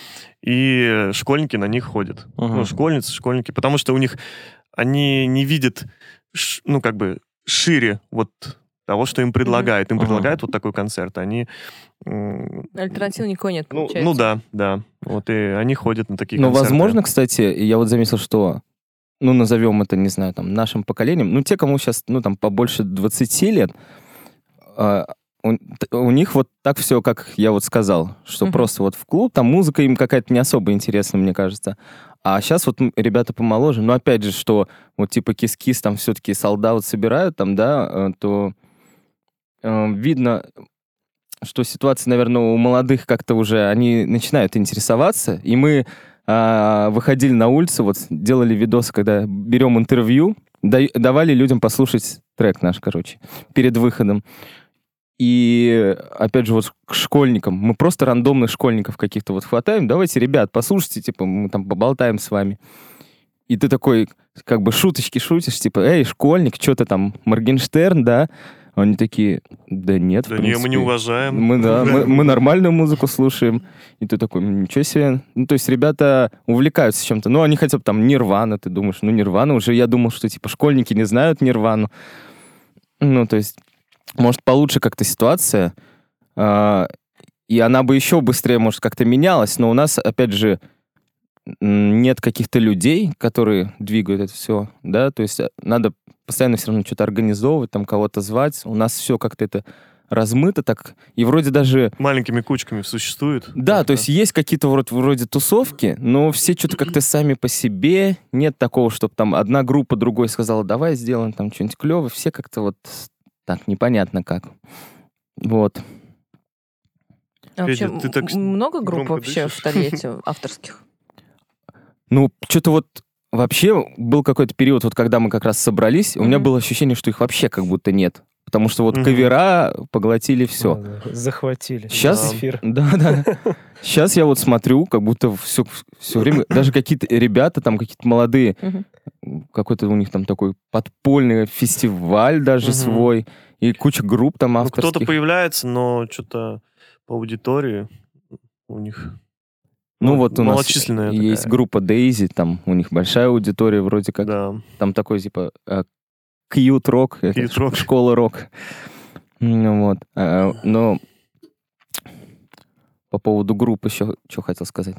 и школьники на них ходят. Мгм. Ну, школьницы, школьники, потому что у них, они не видят, ну, как бы, шире вот того, что им предлагают. Им предлагают вот такой концерт, они... Альтернативы никакой нет, Ну, получается. ну да, да. Вот и они ходят на такие Но, концерты. возможно, кстати, я вот заметил, что, ну, назовем это, не знаю, там, нашим поколением, ну, те, кому сейчас, ну, там, побольше 20 лет, а, у, у них вот так все, как я вот сказал, что Мгм. просто вот в клуб, там музыка им какая-то не особо интересна, мне кажется. А сейчас вот ребята помоложе, но опять же, что вот типа кис-кис там все-таки солдат собирают там, да, э, то э, видно, что ситуация, наверное, у молодых как-то уже, они начинают интересоваться, и мы а, выходили на улицу, вот делали видосы, когда берем интервью, дай- давали людям послушать трек наш, короче, перед выходом. И, опять же, вот к школьникам, мы просто рандомных школьников каких-то вот хватаем, давайте, ребят, послушайте, типа, мы там поболтаем с вами. И ты такой, как бы, шуточки шутишь, типа, эй, школьник, что ты там, Моргенштерн, да? Они такие, да нет, Да не, мы не принципе». уважаем. Мы, да, мы, мы нормальную музыку слушаем. И ты такой, «М, ничего себе. Ну, то есть ребята увлекаются чем-то. Ну, они хотя бы там Нирвана, ты думаешь, ну, Нирвана уже, я думал, что, типа, школьники не знают Нирвану. Ну, то есть, может, получше как-то ситуация. а, и она бы еще быстрее, может, как-то менялась. Но у нас, опять же, нет каких-то людей, которые двигают это все, да, то есть э, надо постоянно все равно что-то организовывать, там кого-то звать. У нас все как-то это размыто так, и вроде даже... Маленькими кучками существует. Да, то есть есть какие-то вроде, вроде тусовки, но все что-то как-то сами по себе. Нет такого, чтобы там одна группа другой сказала, давай сделаем там что-нибудь клевое. Все как-то вот так, непонятно как. Вот. А вообще, Федя, ты так много групп вообще дышишь. в Тольятти авторских? Ну, что-то вот вообще был какой-то период, вот когда мы как раз собрались, у меня было ощущение, что их вообще как будто нет. Потому что вот Мгм. кавера поглотили все. Да, да, Захватили. Щас- эфир. Да, да. Сейчас я вот смотрю, как будто все, все время, даже какие-то ребята там, какие-то молодые, Мгм. Какой-то у них там такой подпольный фестиваль даже Мгм. свой, и куча групп там Ну, авторских. кто-то появляется, но что-то по аудитории у них Ну вот у нас есть такая. группа Дейзи, там у них большая аудитория вроде как. Да. Там такой типа Кьют рок, Cute rock. школа рок. Ну вот. А, Но по поводу группы еще что хотел сказать.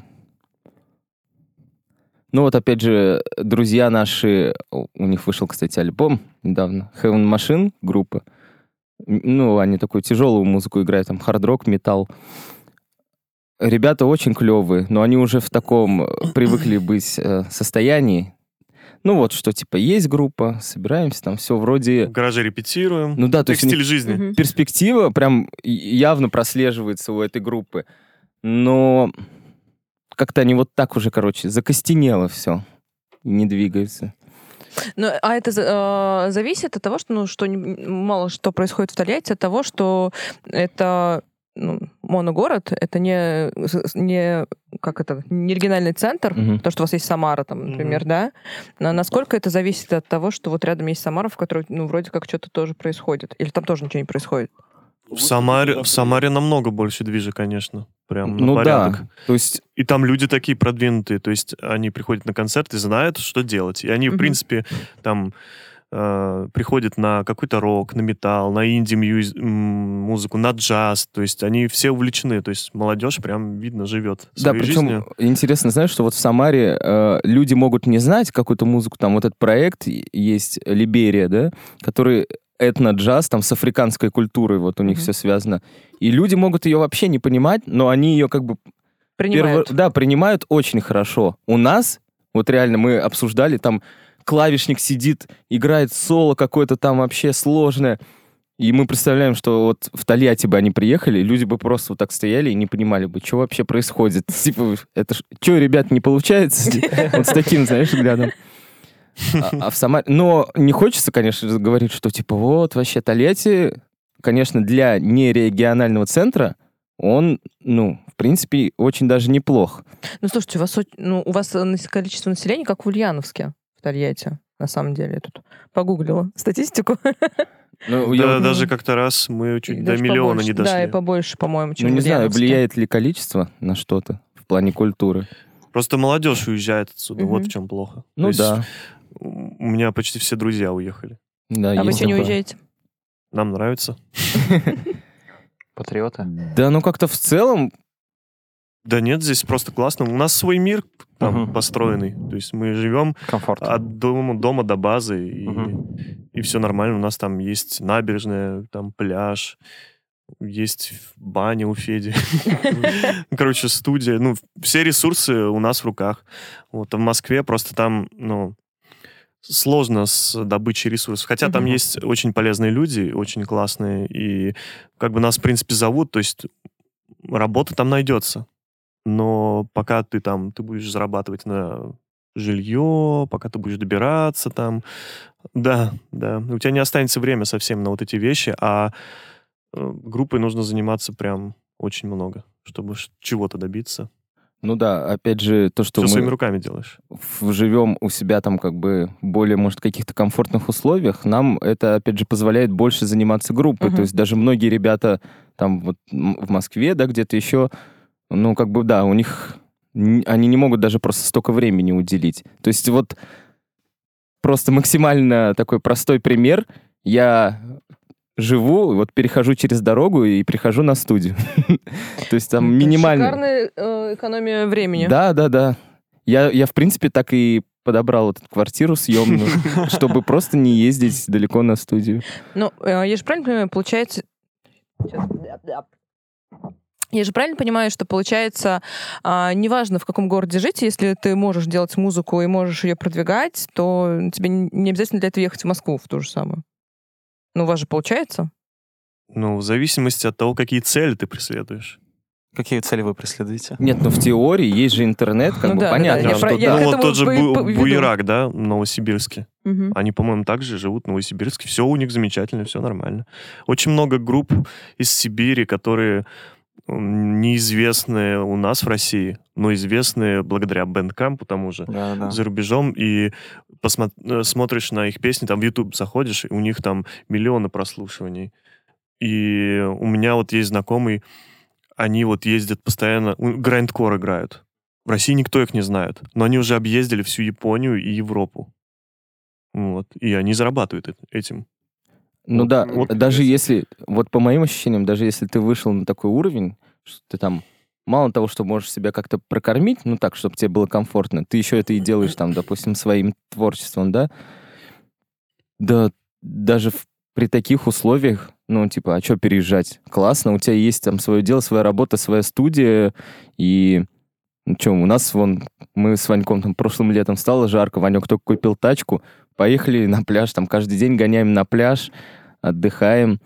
Ну вот опять же, друзья наши, у них вышел, кстати, альбом недавно, Heaven Machine группа. Ну, они такую тяжелую музыку играют, там хард-рок, металл. Ребята очень клевые, но они уже в таком э, привыкли быть э, состоянии. Ну вот, что типа есть группа, собираемся, там все В вроде... гараже репетируем. Ну да, то есть стиль жизни. Перспектива прям явно прослеживается у этой группы. Но как-то они вот так уже, короче, закостенело все. И не двигаются. Ну, а это э, зависит от того, что, ну, что не- мало что происходит в Тольятти, от того, что это ну, моногород, это не, не, как это, не региональный центр, Мгм. потому что у вас есть Самара, там, например, Мгм. да? Но насколько это зависит от того, что вот рядом есть Самара, в которой, ну, вроде как что-то тоже происходит? Или там тоже ничего не происходит? В Самаре, в Самаре намного больше движа, конечно. Прям на ну порядок. да. То есть, И там люди такие продвинутые, то есть они приходят на концерт и знают, что делать. И они, в Мгм. принципе, там э, приходят на какой-то рок, на металл, на инди-музыку, на джаз. То есть они все увлечены. То есть молодежь прям, видно, живет Да, причем жизнью. интересно, знаешь, что вот в Самаре э, люди могут не знать какую-то музыку, там вот этот проект есть Либерия, да, который этно-джаз, там с африканской культурой вот у них Мгм. все связано. И люди могут ее вообще не понимать, но они ее как бы Принимают. перво- да, принимают очень хорошо. У нас, вот реально мы обсуждали, там клавишник сидит, играет соло какое-то там вообще сложное. И мы представляем, что вот в Тольятти бы они приехали, люди бы просто вот так стояли и не понимали бы, что вообще происходит. Типа, это что, ребят, не получается? Вот с таким, знаешь, взглядом. А, а в Самаре... Но не хочется, конечно, же, говорить, что типа вот вообще Тольятти, конечно, для нерегионального центра он, ну, в принципе, очень даже неплох. Ну, слушайте, у вас, ну, у вас э, количество населения, как в Ульяновске, в Тольятти. На самом деле, я тут погуглила статистику. Ну, Да, я- даже как-то раз мы чуть до миллиона побольше. не дошли. Да, и побольше, по-моему, чем ну, не знаю, влияет ли количество на что-то в плане культуры. Просто молодежь уезжает отсюда. Вот Мгм. в чем плохо. То Ну есть да. У меня почти все друзья уехали. да А вы не такое. уезжаете? Нам нравится. Патриоты. Да, ну как-то в целом, Да нет, здесь просто классно. У нас свой мир там Мгм. построенный. То есть мы живем Комфорт. от дома, дома до базы, и, Мгм. и все нормально. У нас там есть набережная, там пляж, есть баня у Феди. Короче, студия. Ну, все ресурсы у нас в руках. Вот, а в Москве просто там, ну, сложно с добычей ресурсов. Хотя там Мгм. есть очень полезные люди, очень классные, и как бы нас, в принципе, зовут, то есть работа там найдется. Но пока ты там, ты будешь зарабатывать на жилье, пока ты будешь добираться там, да, да, у тебя не останется время совсем на вот эти вещи, а э, группой нужно заниматься прям очень много, чтобы чего-то добиться. Ну да, опять же, то, что Все своими мы руками делаешь. живем у себя там как бы более, может, каких-то комфортных условиях, нам это, опять же, позволяет больше заниматься группой. Мгм. То есть даже многие ребята там вот в Москве, да, где-то еще, ну, как бы, да, у них... Они не могут даже просто столько времени уделить. То есть вот просто максимально такой простой пример. Я живу, вот перехожу через дорогу и прихожу на студию. То есть там минимально... Шикарная э, экономия времени. Да, да, да. Я, я, в принципе, так и подобрал эту квартиру съемную, чтобы просто не ездить далеко на студию. Ну, э, я же правильно понимаю, получается... Я же правильно понимаю, что получается, а, неважно в каком городе жить, если ты можешь делать музыку и можешь ее продвигать, то тебе не обязательно для этого ехать в Москву в ту же самую. Ну, у вас же получается. Ну, в зависимости от того, какие цели ты преследуешь. Какие цели вы преследуете? Нет, ну в теории есть же интернет, как Ну бы да, понятно, да, я что про- я да. ну, вот тот же Бу- веду. Буерак, да, в Новосибирске. Мгм. Они, по-моему, также живут в Новосибирске. Все у них замечательно, все нормально. Очень много групп из Сибири, которые неизвестные у нас в России, но известные благодаря бэндкампу тому же Да, да. за рубежом, и посмо- э, смотришь на их песни, там в YouTube заходишь, и у них там миллионы прослушиваний. И у меня вот есть знакомый, они вот ездят постоянно, грандкор играют. В России никто их не знает, но они уже объездили всю Японию и Европу. Вот. И они зарабатывают эт- этим. Ну Вот- да, вот даже интересно. если, вот по моим ощущениям, даже если ты вышел на такой уровень, что ты там мало того, что можешь себя как-то прокормить, ну так, чтобы тебе было комфортно, ты еще это и делаешь там, допустим, своим творчеством, да? Да, даже в- при таких условиях, ну, типа, а что переезжать? Классно, у тебя есть там свое дело, своя работа, своя студия, и ну что, у нас вон, мы с Ваньком там прошлым летом стало жарко, Ванек только купил тачку, поехали на пляж, там каждый день гоняем на пляж, отдыхаем.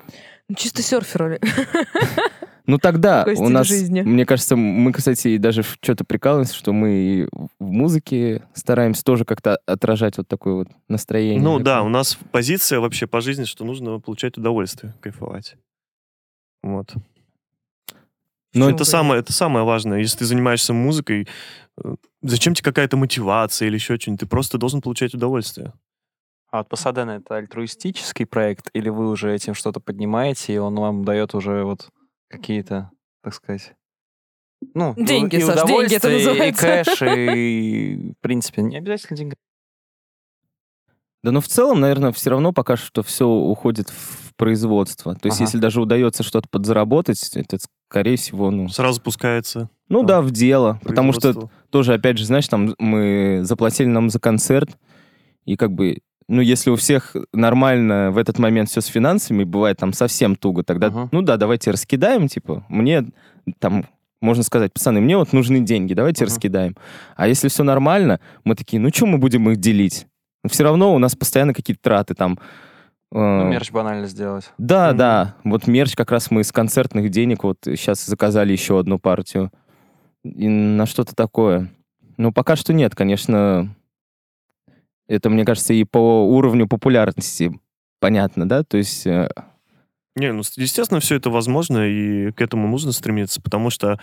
Ну, Чисто серферы. Ну тогда у нас, жизни. мне кажется, мы, кстати, и даже что-то прикалываемся, что мы и в музыке стараемся тоже как-то отражать вот такое вот настроение. Ну да, у нас позиция вообще по жизни, что нужно получать удовольствие, кайфовать. Вот. Но это самое, это самое важное. Если ты занимаешься музыкой, э, зачем тебе какая-то мотивация или еще что-нибудь? Ты просто должен получать удовольствие. А вот Пасадена это альтруистический проект, или вы уже этим что-то поднимаете, и он вам дает уже вот какие-то, так сказать, ну, и- Деньги, и Саш, деньги это удовольствие, и называется. кэш, и, в принципе, не обязательно деньги. Да, но в целом, наверное, все равно пока что все уходит в производство. То есть, Ага. если даже удается что-то подзаработать, это, скорее всего, ну... Сразу пускается. Ну Да. да, в дело. Потому что тоже, опять же, знаешь, там мы заплатили нам за концерт, и как бы, ну, если у всех нормально в этот момент все с финансами, бывает там совсем туго, тогда, Ага. ну да, давайте раскидаем, типа, мне там, можно сказать, пацаны, мне вот нужны деньги, давайте Ага. раскидаем. А если все нормально, мы такие, ну, что мы будем их делить? Все равно у нас постоянно какие-то траты там. э, Ну, мерч банально сделать. да, Мгм. да. Вот мерч как раз мы из концертных денег вот сейчас заказали еще одну партию. И на что-то такое. Ну, пока что нет, конечно. Это, мне кажется, и по уровню популярности понятно, да? То есть... э, Не, ну, естественно, все это возможно, и к этому нужно стремиться, потому что,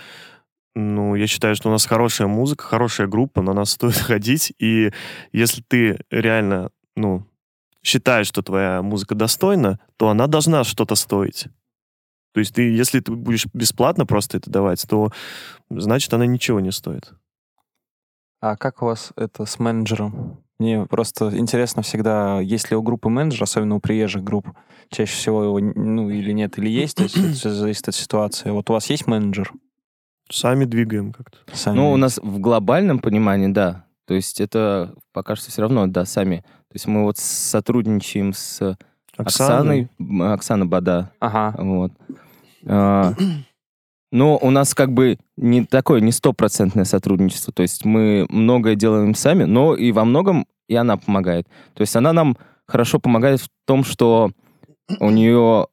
ну, я считаю, что у нас хорошая музыка, хорошая группа, на нас стоит ходить, и если ты реально, ну, считаешь, что твоя музыка достойна, то она должна что-то стоить. То есть ты, если ты будешь бесплатно просто это давать, то значит она ничего не стоит. А как у вас это с менеджером? Мне просто интересно всегда, есть ли у группы менеджер, особенно у приезжих групп, чаще всего его, ну, или нет, или есть, то есть это всё зависит от ситуации. Вот у вас есть менеджер? Сами двигаем как-то. Сами Ну, у нас в глобальном понимании, да. То есть это пока что все равно, да, сами. То есть мы вот сотрудничаем с Оксаной, Оксана Бада, Ага. Вот. А, Но у нас как бы не такое, не стопроцентное сотрудничество. То есть мы многое делаем сами, но и во многом и она помогает. То есть она нам хорошо помогает в том, что у нее,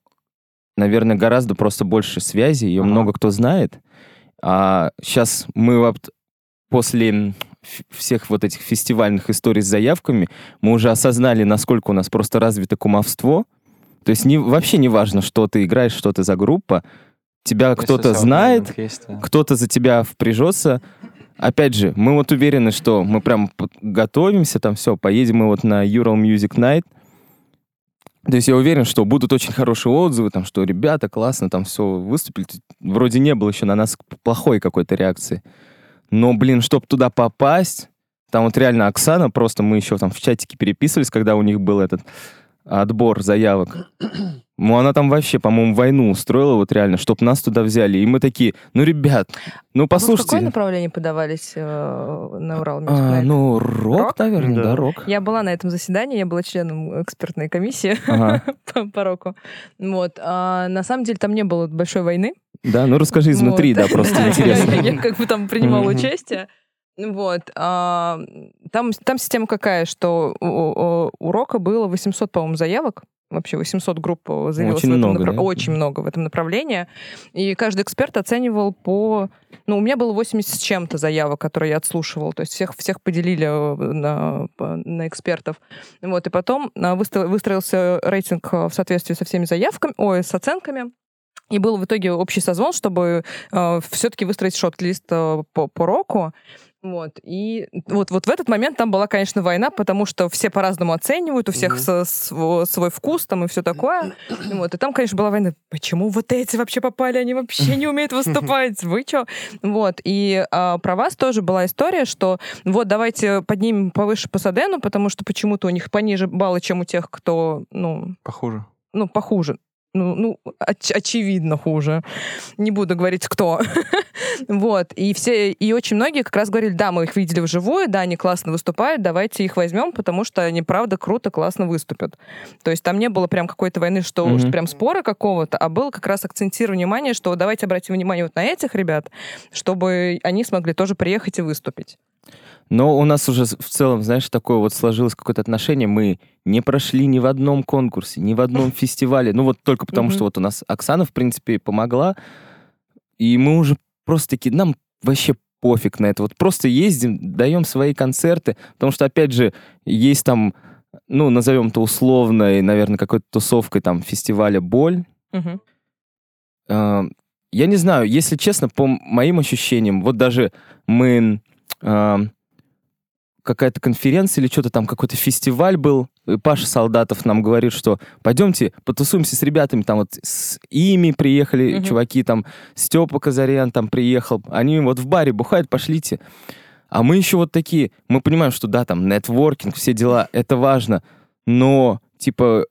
наверное, гораздо просто больше связи, ее Ага. много кто знает. А сейчас мы вот после всех вот этих фестивальных историй с заявками, мы уже осознали, насколько у нас просто развито кумовство. То есть не, вообще не важно, что ты играешь, что ты за группа. Тебя кто-то знает, кто-то за тебя впряжется. Опять же, мы вот уверены, что мы прям готовимся, там все, поедем мы вот на Ural Music Night. То есть я уверен, что будут очень хорошие отзывы, там, что ребята классно там все выступили. Вроде не было еще на нас плохой какой-то реакции. Но, блин, чтобы туда попасть, там вот реально Оксана, просто мы еще там в чатике переписывались, когда у них был этот отбор заявок. Ну, она там вообще, по-моему, войну устроила, вот реально, чтобы нас туда взяли. И мы такие, ну, ребят, ну, А Вы в послушайте. какое направление подавались э, на Урал А, ну, рок, Рок? наверное, да, Да. рок. Я была на этом заседании, я была членом экспертной комиссии Ага. по, по року. Вот. А на самом деле там не было большой войны. Да, ну расскажи изнутри, Вот. да, просто Я- интересно. Я как бы там принимала участие. Вот. а, Там, там система какая, что у, у- у Рока было 800, по-моему, заявок. Вообще 800 групп заявилось Очень в этом много, направ- да? Очень много в этом направлении. И каждый эксперт оценивал по... Ну, у меня было 80 с чем-то заявок, которые я отслушивала. То есть всех, всех поделили э, на, на экспертов. Вот. И потом выстро- выстроился рейтинг э, в соответствии со всеми заявками, ой, с оценками. И был в итоге общий созвон, чтобы все-таки выстроить шорт-лист э, по, по року. Вот. И вот, вот в этот момент там была, конечно, война, потому что все по-разному оценивают, у всех Мгм. со- сво- свой вкус там и все такое. Вот. И там, конечно, была война. Почему вот эти вообще попали? Они вообще не умеют выступать. Вы что? Вот. И а, про вас тоже была история, что вот давайте поднимем повыше по Садену, потому что почему-то у них пониже баллы, чем у тех, кто, ну, Похуже. ну, похуже. Ну, ну оч- очевидно хуже. Не буду говорить, кто. вот. И все, и очень многие как раз говорили, да, мы их видели вживую, да, они классно выступают, давайте их возьмем, потому что они, правда, круто, классно выступят. То есть там не было прям какой-то войны, что уж Мгм. прям спора какого-то, а было как раз акцентирование внимания, что давайте обратим внимание вот на этих ребят, чтобы они смогли тоже приехать и выступить. Но у нас уже в целом, знаешь, такое вот сложилось какое-то отношение. Мы не прошли ни в одном конкурсе, ни в одном фестивале. Ну вот только потому, что вот у нас Оксана, в принципе, помогла. И мы уже просто такие, нам вообще пофиг на это. Вот просто ездим, даем свои концерты. Потому что, опять же, есть там, ну, назовем это условной, наверное, какой-то тусовкой там фестиваля «Боль». Э, Я не знаю, если честно, по моим ощущениям, вот даже мы э, какая-то конференция или что-то там, какой-то фестиваль был, и Паша Солдатов нам говорит, что пойдемте потусуемся с ребятами, там вот с ими приехали Мгм. чуваки, там Степа Казарян там приехал, они вот в баре бухают, пошлите. А мы еще вот такие, мы понимаем, что да, там, нетворкинг, все дела, это важно, но, типа,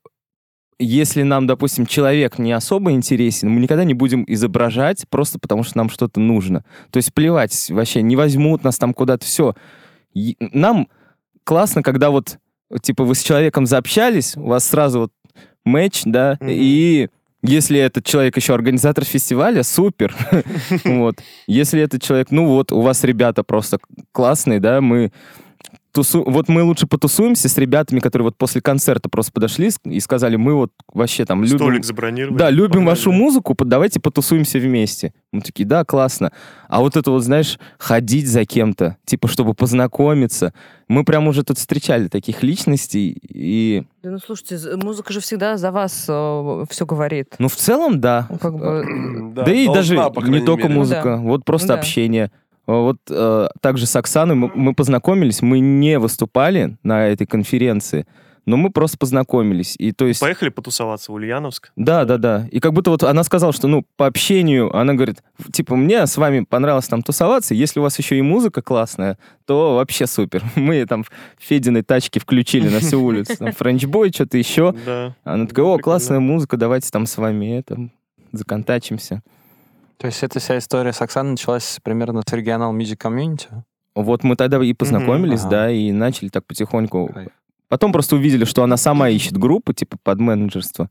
если нам, допустим, человек не особо интересен, мы никогда не будем изображать просто потому, что нам что-то нужно. То есть плевать вообще, не возьмут нас там куда-то, все. Нам классно, когда вот, типа, вы с человеком заобщались, у вас сразу вот матч, да, Мгм. и если этот человек еще организатор фестиваля, супер. Вот. Если этот человек, ну вот, у вас ребята просто классные, да, мы тусу... вот мы лучше потусуемся с ребятами, которые вот после концерта просто подошли и сказали, мы вот вообще там любим... Столик забронировали. Да, любим вашу музыку, давайте потусуемся вместе. Мы такие, да, классно. А вот это вот, знаешь, ходить за кем-то, типа, чтобы познакомиться. Мы прям уже тут встречали таких личностей, и, Да ну слушайте, музыка же всегда за вас все говорит. ну, в целом, да. Ну, Как бы... Да, и даже не только мере. музыка, вот просто Ну да. общение. А Вот э, также с Оксаной мы, мы познакомились, мы не выступали на этой конференции, но мы просто познакомились. И то есть... Поехали потусоваться в Ульяновск. Да, да, да. И как будто вот она сказала, что, ну, по общению, она говорит, типа, мне с вами понравилось там тусоваться, если у вас еще и музыка классная, то вообще супер. Мы там в Фединой тачке включили на всю улицу, там, френчбой, что-то еще. Она такая, о, классная музыка, давайте там с вами это, законтачимся. То есть эта вся история с Оксаной началась примерно с регионал Music Community? Вот мы тогда и познакомились, Ага. да, и начали так потихоньку. Кайф. Потом просто увидели, что она сама ищет группы, типа, под менеджерство.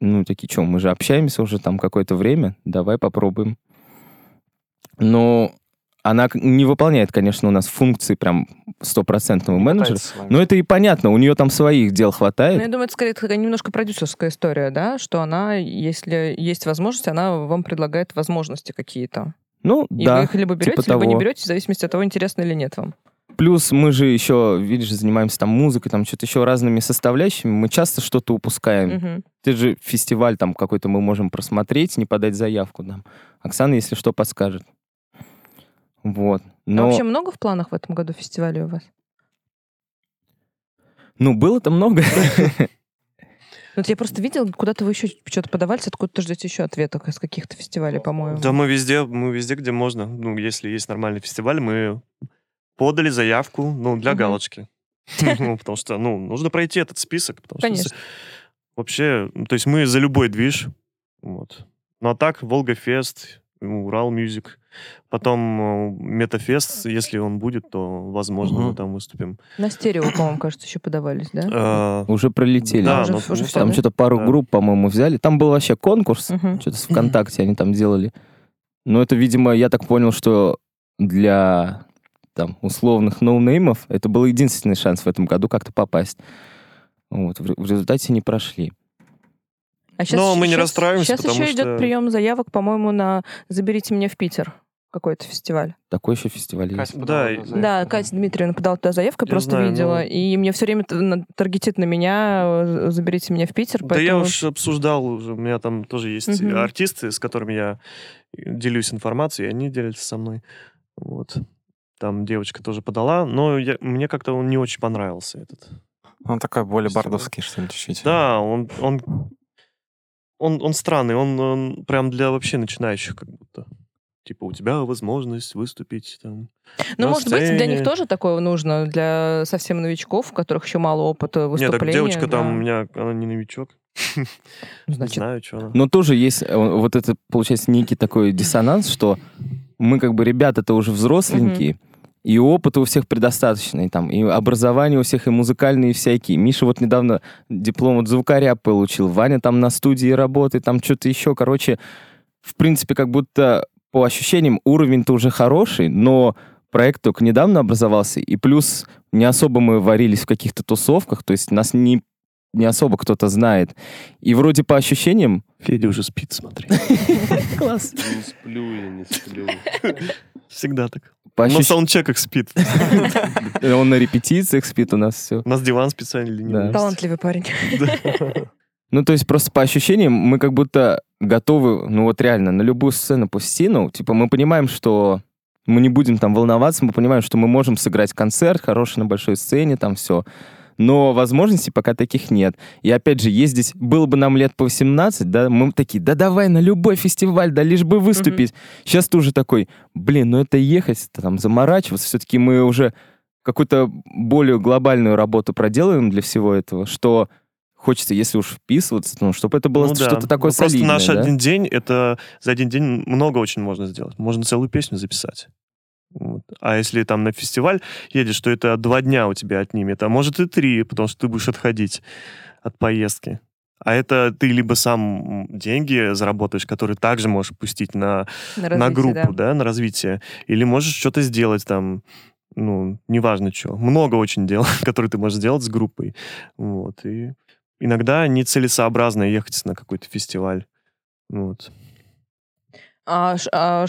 Ну, такие, что, мы же общаемся уже там какое-то время, давай попробуем. Но она не выполняет, конечно, у нас функции прям стопроцентного менеджера. Но это и понятно, у нее там своих дел Ну, хватает. я думаю, это скорее такая немножко продюсерская история, да, что она, если есть возможность, она вам предлагает возможности какие-то. Ну, И да. вы их либо берете, типа либо не того. берете, в зависимости от того, интересно или нет вам. Плюс мы же еще, видишь, занимаемся там музыкой, там что-то еще разными составляющими. Мы часто что-то упускаем. Мгм. Ты же фестиваль там какой-то мы можем просмотреть, не подать заявку нам. Оксана, если что, подскажет. Вот. А Но, вообще много в планах в этом году фестивалей у вас? ну, было-то много. Вот я просто видел, куда-то вы еще что-то подавались, откуда-то ждете еще ответов из каких-то фестивалей, по-моему. Да, мы везде, мы везде, где можно. Ну, если есть нормальный фестиваль, мы подали заявку, ну, для Мгм. галочки. Ну, потому что, ну, нужно пройти этот список. потому что Конечно. Вообще, ну, то есть мы за любой движ. Вот. Ну, а так, Волга-фест, Урал Мюзик. Потом э, Метафест, если он будет, то, возможно, мы Мгм. там выступим. На стерео, по-моему, кажется, еще подавались, да? Э, Уже пролетели. Да, уже- ну, уже Там да? что-то пару Да. групп, по-моему, взяли. Там был вообще конкурс. Мгм. Что-то с ВКонтакте они там делали. Но это, видимо, я так понял, что для там условных ноунеймов это был единственный шанс в этом году как-то попасть. Вот. В, в результате не прошли. А Но мы не расстраиваемся, Сейчас потому еще что- идет прием заявок, по-моему, на «Заберите меня в Питер» какой-то фестиваль. Такой еще фестиваль есть. Катя подала Да, заявку, Да, Катя Дмитриевна подала туда заявку, я просто знаю, видела. ну- И мне все время таргетит на меня, заберите меня в Питер. Да я уж обсуждал уже, у меня там тоже есть Мгм. артисты, с которыми я делюсь информацией, и они делятся со мной. Вот. Там девочка тоже подала, но я- мне как-то он не очень понравился этот. Он такой более бардовский, что ли, чуть-чуть. Да, он, он, он, он странный, он, он прям для вообще начинающих как будто. Типа, у тебя возможность выступить там. Ну, может быть, для них сцене. тоже такое нужно, для совсем новичков, у которых еще мало опыта Нет, выступления. так девочка там да. у меня, она не новичок. Не Значит, знаю, что она. Но тоже есть э, вот это, получается, некий такой диссонанс, что мы как бы ребята-то уже взросленькие, и опыта у всех предостаточно, и там, и образование у всех, и музыкальные всякие. Миша вот недавно диплом от звукаря получил, Ваня там на студии работает, там что-то еще, короче, в принципе, как будто по ощущениям уровень-то уже хороший, но проект только недавно образовался, и плюс не особо мы варились в каких-то тусовках, то есть нас не, не особо кто-то знает. И вроде по ощущениям Федя уже спит, смотри. Класс. Не сплю я, не сплю. Всегда так. По На ощущ- саундчеках спит. Он на репетициях спит у нас все. У нас диван специально для него Да. есть. талантливый парень. Ну, то есть просто по ощущениям мы как будто готовы, ну вот реально, на любую сцену пусти, ну, типа мы понимаем, что мы не будем там волноваться, мы понимаем, что мы можем сыграть концерт хороший на большой сцене, там все. Но возможностей пока таких нет. И опять же, ездить, было бы нам лет по 18, да, мы такие, да давай на любой фестиваль, да лишь бы выступить. Сейчас ты уже такой, блин, ну это ехать, это там заморачиваться, все-таки мы уже какую-то более глобальную работу проделаем для всего этого, что хочется, если уж вписываться, ну, чтобы это было Ну да. что-то такое Ну, Просто солидное, наш да? один день, это за один день много очень можно сделать. Можно целую песню записать. Вот. А если там на фестиваль едешь, то это два дня у тебя отнимет, а может и три, потому что ты будешь отходить от поездки. А это ты либо сам деньги заработаешь, которые также можешь пустить на, На, на развитие, группу, да. да. на развитие, или можешь что-то сделать там, ну, неважно что. Много очень дел, которые ты можешь сделать с группой. Вот. И иногда нецелесообразно ехать на какой-то фестиваль. Вот. А, а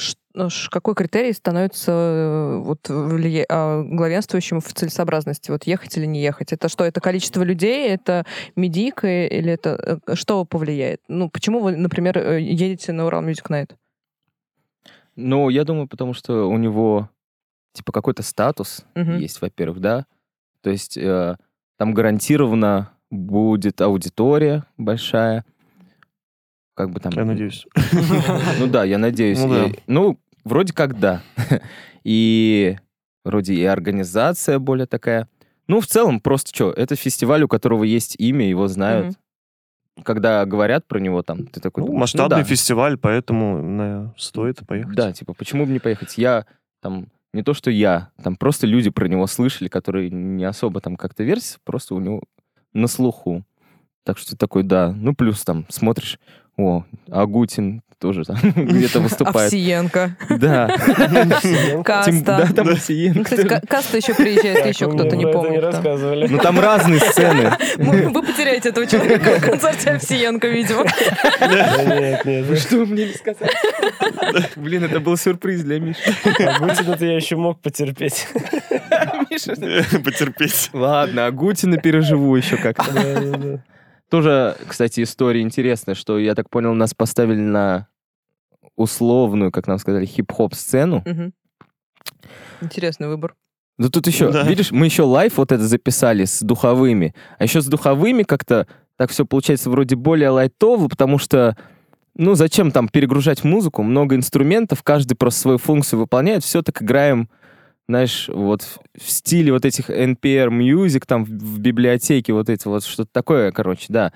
какой критерий становится э, вот влия- а, главенствующим в целесообразности? Вот ехать или не ехать? Это что? Это количество людей? Это медик? Или это э, что повлияет? Ну, почему вы, например, э, едете на Урал Music Night? Ну, я думаю, потому что у него, типа, какой-то статус Мгм. есть, во-первых, да. То есть э, там гарантированно будет аудитория большая. Как бы там... Я надеюсь. Ну да, я надеюсь. Ну да. И- Ну, вроде как да. И вроде и организация более такая. Ну, в целом, просто что, это фестиваль, у которого есть имя, его знают. Когда говорят про него, там, ты такой Ну, думаешь, масштабный да. фестиваль, поэтому наверное, стоит поехать. Да, типа, почему бы не поехать? Я там, не то что я, там просто люди про него слышали, которые не особо там как-то вертятся, просто у него на слуху. Так что такой, да. Ну, плюс там смотришь, о, Агутин тоже там где-то выступает. Овсиенко. Да. Каста. Да, там Ну, Овсиенко Кстати, Каста еще приезжает, еще кто-то не это помнит. рассказывали. Ну, там разные сцены. Вы потеряете этого человека в концерте Овсиенко, видимо. Да Нет, нет. Что вы мне не сказали? Блин, это был сюрприз для Миши. Агутина-то я еще мог потерпеть. Потерпеть. Ладно, Агутина переживу еще как-то. Тоже, кстати, история интересная, что, я так понял, нас поставили на условную, как нам сказали, хип-хоп сцену. Мгм. Интересный выбор. Да тут еще, Да. видишь, мы еще live вот это записали с духовыми. А еще с духовыми как-то так все получается вроде более лайтово, потому что, ну, зачем там перегружать музыку? Много инструментов, каждый просто свою функцию выполняет. Все так играем, знаешь, вот в- стиле вот этих NPR Music, там в, библиотеке вот эти вот, что-то такое, короче, да.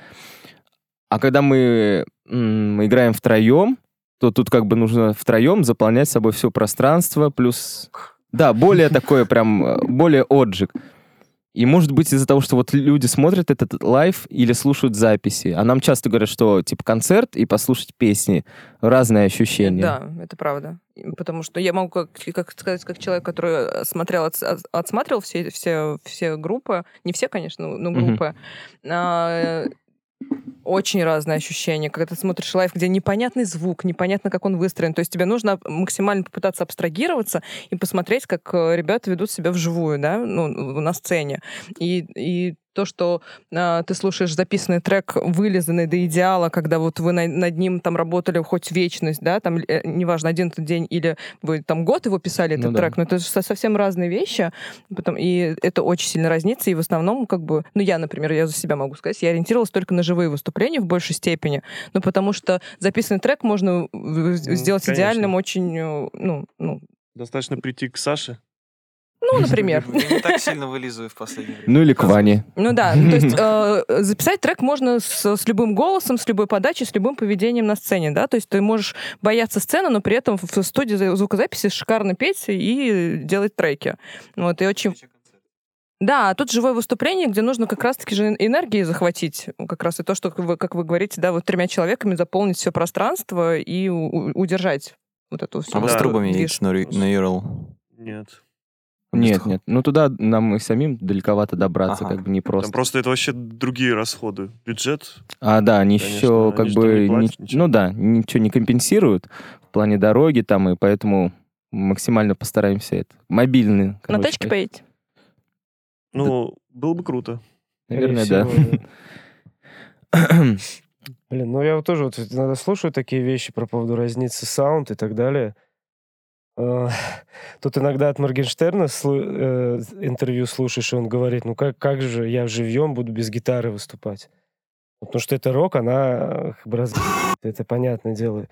А когда мы, мы играем втроем, то тут как бы нужно втроем заполнять собой все пространство, плюс... Да, более такое прям, э, более отжиг. И может быть из-за того, что вот люди смотрят этот live или слушают записи, а нам часто говорят, что типа концерт и послушать песни разные ощущения. Да, это правда. Потому что я могу, как, как сказать, как человек, который э, смотрел, от- отсматривал все, все, все группы, не все, конечно, но группы, а, очень разные ощущения, когда ты смотришь live, где непонятный звук, непонятно, как он выстроен. То есть тебе нужно максимально попытаться абстрагироваться и посмотреть, как э, ребята ведут себя вживую, да, ну, на сцене. И, и то, что а, ты слушаешь записанный трек, вылизанный до идеала, когда вот вы на- над ним там работали хоть вечность, да, там, э, неважно, один этот день или вы там год его писали, этот Ну да. трек, но это же со- совсем разные вещи, потом, и это очень сильно разнится, и в основном, как бы, ну, я, например, я за себя могу сказать, я ориентировалась только на живые выступления в большей степени, ну, потому что записанный трек можно в- сделать конечно. идеальным очень, э, ну, ну, Достаточно прийти к Саше. Ну, например. Я не так сильно вылизываю в последнее время. Ну или к Ване. Ну да, то есть э, записать трек можно с, с любым голосом, с любой подачей, с любым поведением на сцене, да, то есть ты можешь бояться сцены, но при этом в студии за- звукозаписи шикарно петь и делать треки. Вот, и очень... Да, а тут живое выступление, где нужно как раз-таки же энергии захватить. Как раз и то, что вы, как вы говорите, да, вот тремя человеками заполнить все пространство и у- у- удержать вот эту всю А вы с трубами едете на Юрл? Нет. Нет, нет. Ну туда нам и самим далековато добраться, Ага. как бы не Там просто. просто это вообще другие расходы. Бюджет. А, да, они Конечно, еще они как бы... не платят ничего. ну да, ничего не компенсируют в плане дороги там, и поэтому максимально постараемся это. Мобильный. На короче, тачке поехать. поедете? Ну, было бы круто. Наверное, да. да. Блин, ну я вот тоже вот иногда слушаю такие вещи про поводу разницы саунд и так далее. А, Тут иногда от Моргенштерна слу- э, интервью слушаешь, и он говорит, ну как, как же я живьем буду без гитары выступать? Потому что это рок, она. Это понятное дело.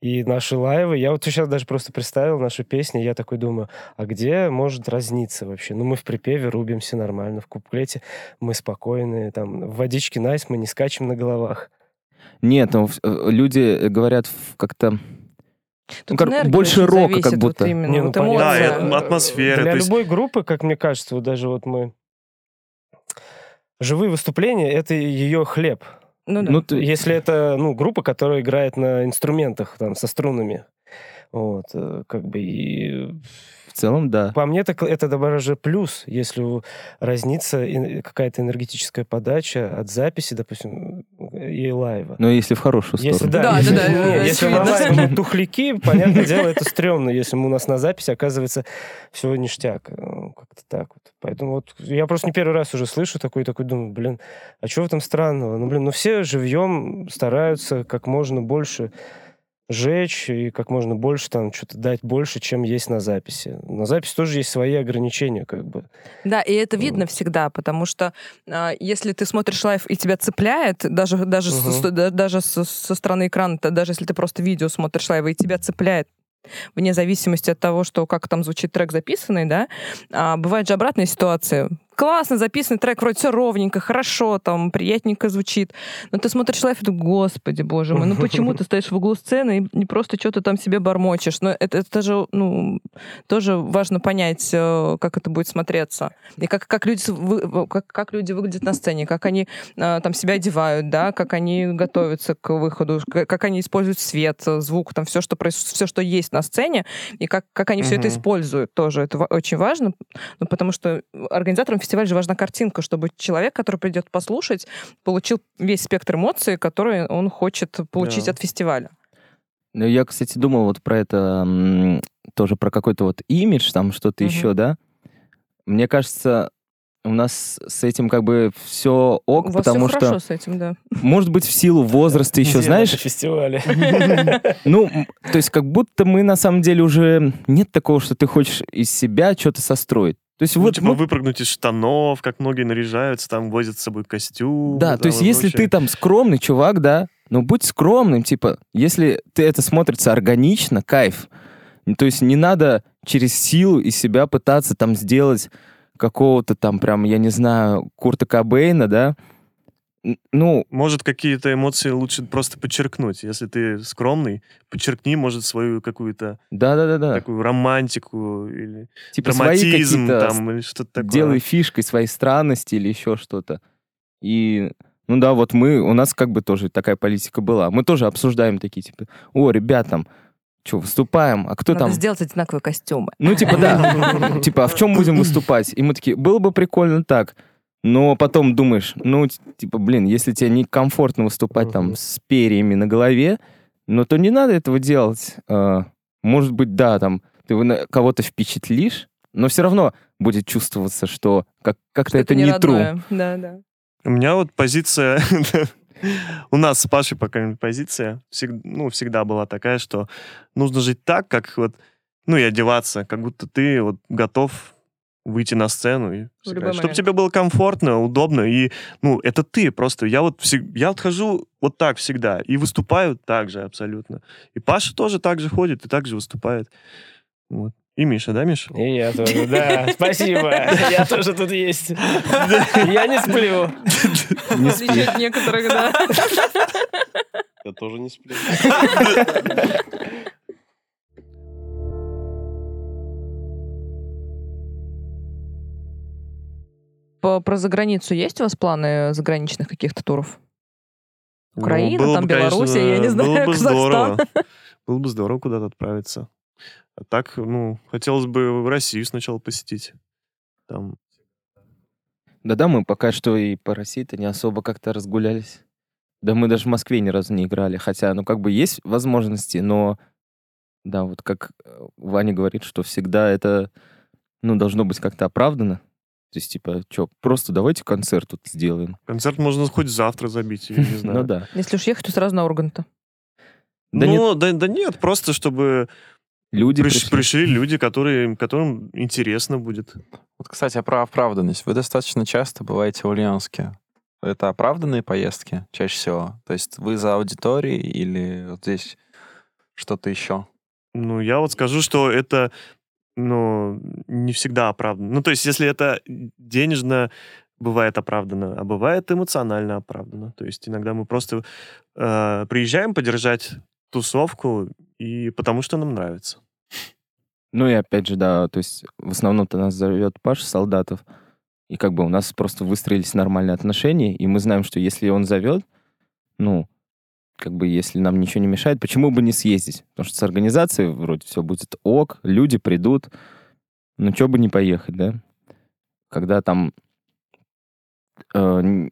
И наши лайвы, я вот сейчас даже просто представил наши песни, я такой думаю, а где может разниться вообще? Ну, мы в припеве рубимся нормально, в куплете мы спокойные, там, в водичке найс мы не скачем на головах. Нет, ну, в- э, люди говорят как-то... Тут Ну, как- больше рока как будто. Вот именно, Не, ну, вот. Да, эмоция. атм- атмосфера. Для есть- любой группы, как мне кажется, вот даже вот мы... Живые выступления — это ее хлеб. Ну да. Ну, ты- Если это, ну, группа, которая играет на инструментах, там, со струнами. Вот, э, как бы, и целом, да. по мне, так это даже плюс, если разнится какая-то энергетическая подача от записи, допустим, и лайва. Но если в хорошую Если, сторону. да, Да, если, да, да, если на лайве мы тухляки, понятное дело, это стрёмно, если мы у нас на записи оказывается все ништяк. Э, Как-то так вот. Поэтому вот я просто не первый раз уже слышу такой, такой думаю, блин, а что в этом странного? Ну, блин, ну все живьем стараются как можно больше жечь и как можно больше там что-то дать больше, чем есть на записи. На записи тоже есть свои ограничения, как бы. Да, и это видно всегда, потому что а, если ты смотришь live и тебя цепляет, даже, даже, Мгм. со, да- даже со, со стороны экрана, даже если ты просто видео смотришь live и тебя цепляет, вне зависимости от того, что как там звучит трек записанный, да, а, бывают же обратные ситуации. Классно записанный трек, вроде все ровненько, хорошо, там, приятненько звучит. Но ты смотришь live и думаешь, господи, боже мой, ну почему ты стоишь в углу сцены и не просто что-то там себе бормочешь? Но это, это же, ну, тоже важно понять, э, как это будет смотреться. И как, как, люди, как, как люди выглядят на сцене, как они э, там себя одевают, да, как они готовятся к выходу, как они используют свет, звук, там все, что, все, что есть на сцене, и как, как они все это используют тоже. Это очень важно, ну, потому что организаторам фестиваля же важна картинка, чтобы человек, который придет послушать, получил весь спектр эмоций, которые он хочет получить Да. от фестиваля. Ну, я, кстати, думал вот про это, тоже про какой-то вот имидж, там что-то Мгм. еще, да? Мне кажется, у нас с этим как бы все ок, У вас потому все что, хорошо с этим, да. может быть, в силу возраста еще, Где знаешь, наши фестивали. ну, то есть как будто мы на самом деле уже нет такого, что ты хочешь из себя что-то состроить. То есть Ну, вот, типа ну, выпрыгнуть из штанов, как многие наряжаются, там возят с собой костюм. Да, там то есть если прочее. ты там скромный чувак, да, ну будь скромным, типа, если ты это смотрится органично, кайф. Ну, То есть не надо через силу из себя пытаться там сделать какого-то там прям, я не знаю, Курта Кобейна, да. Ну, Может, какие-то эмоции лучше просто подчеркнуть. Если ты скромный, подчеркни, может, свою какую-то да-да-да-да. такую романтику или Типа свои драматизм какие-то там или что-то такое. делай фишкой своей странности или еще что-то. И, ну да, вот мы, у нас как бы тоже такая политика была. Мы тоже обсуждаем такие, типа, о, ребят, там, что, выступаем, а кто Надо там? сделать одинаковые костюмы. Ну, типа, да. Типа, а в чем будем выступать? И мы такие, было бы прикольно так. Но потом думаешь, ну, типа, блин, если тебе некомфортно выступать там с перьями на голове, ну, то не надо этого делать. А, Может быть, да, там, ты кого-то впечатлишь, но все равно будет чувствоваться, что как- как-то это не true. родное. Да, да. У меня вот позиция... У нас с Пашей, по крайней мере, позиция ну, всегда была такая, что нужно жить так, как вот... Ну, и одеваться, как будто ты вот готов выйти на сцену и сыграть. Чтобы тебе было комфортно, удобно. И, ну, это ты просто. Я вот всег- я вот хожу вот так всегда и выступаю так же абсолютно. И Паша тоже так же ходит и так же выступает. Вот. И Миша, да, Миша? И я тоже, да. Спасибо. Я тоже тут есть. Я не сплю. Не отличие от некоторых, да. Я тоже не сплю. По- Про заграницу есть у вас планы заграничных каких-то туров? Ну, Украина, было там бы, конечно, Белоруссия, я не знаю, было бы Казахстан. здорово. Было бы здорово куда-то отправиться. А так, ну, хотелось бы в Россию сначала посетить. Там Да-да, мы пока что и по России-то не особо как-то разгулялись. Да мы даже в Москве ни разу не играли. Хотя, ну, как бы есть возможности, но... Да, вот как э, Ваня говорит, что всегда это, ну, должно быть как-то оправдано. То есть, типа, что, просто давайте концерт тут сделаем. концерт можно хоть завтра забить, я не знаю. Ну да. Если уж ехать, то сразу на Урганта. Да ну, да, да нет, просто чтобы Люди приш- пришли. пришли люди, которые, которым интересно будет. Вот, кстати, про оправданность. Вы достаточно часто бываете в Ульяновске. это оправданные поездки чаще всего? То есть вы за аудиторией или вот здесь что-то еще? Ну, я вот скажу, что это, ну, не всегда оправдано. Ну, то есть, если это денежно бывает оправдано, а бывает эмоционально оправдано. То есть иногда мы просто э, приезжаем поддержать тусовку, и потому что нам нравится. Ну и опять же, да, то есть в основном-то нас зовет Паша Солдатов, и как бы у нас просто выстроились нормальные отношения, и мы знаем, что если он зовет, ну, как бы если нам ничего не мешает, почему бы не съездить? Потому что с организацией вроде все будет ок, люди придут, ну, что бы не поехать, да? Когда там э,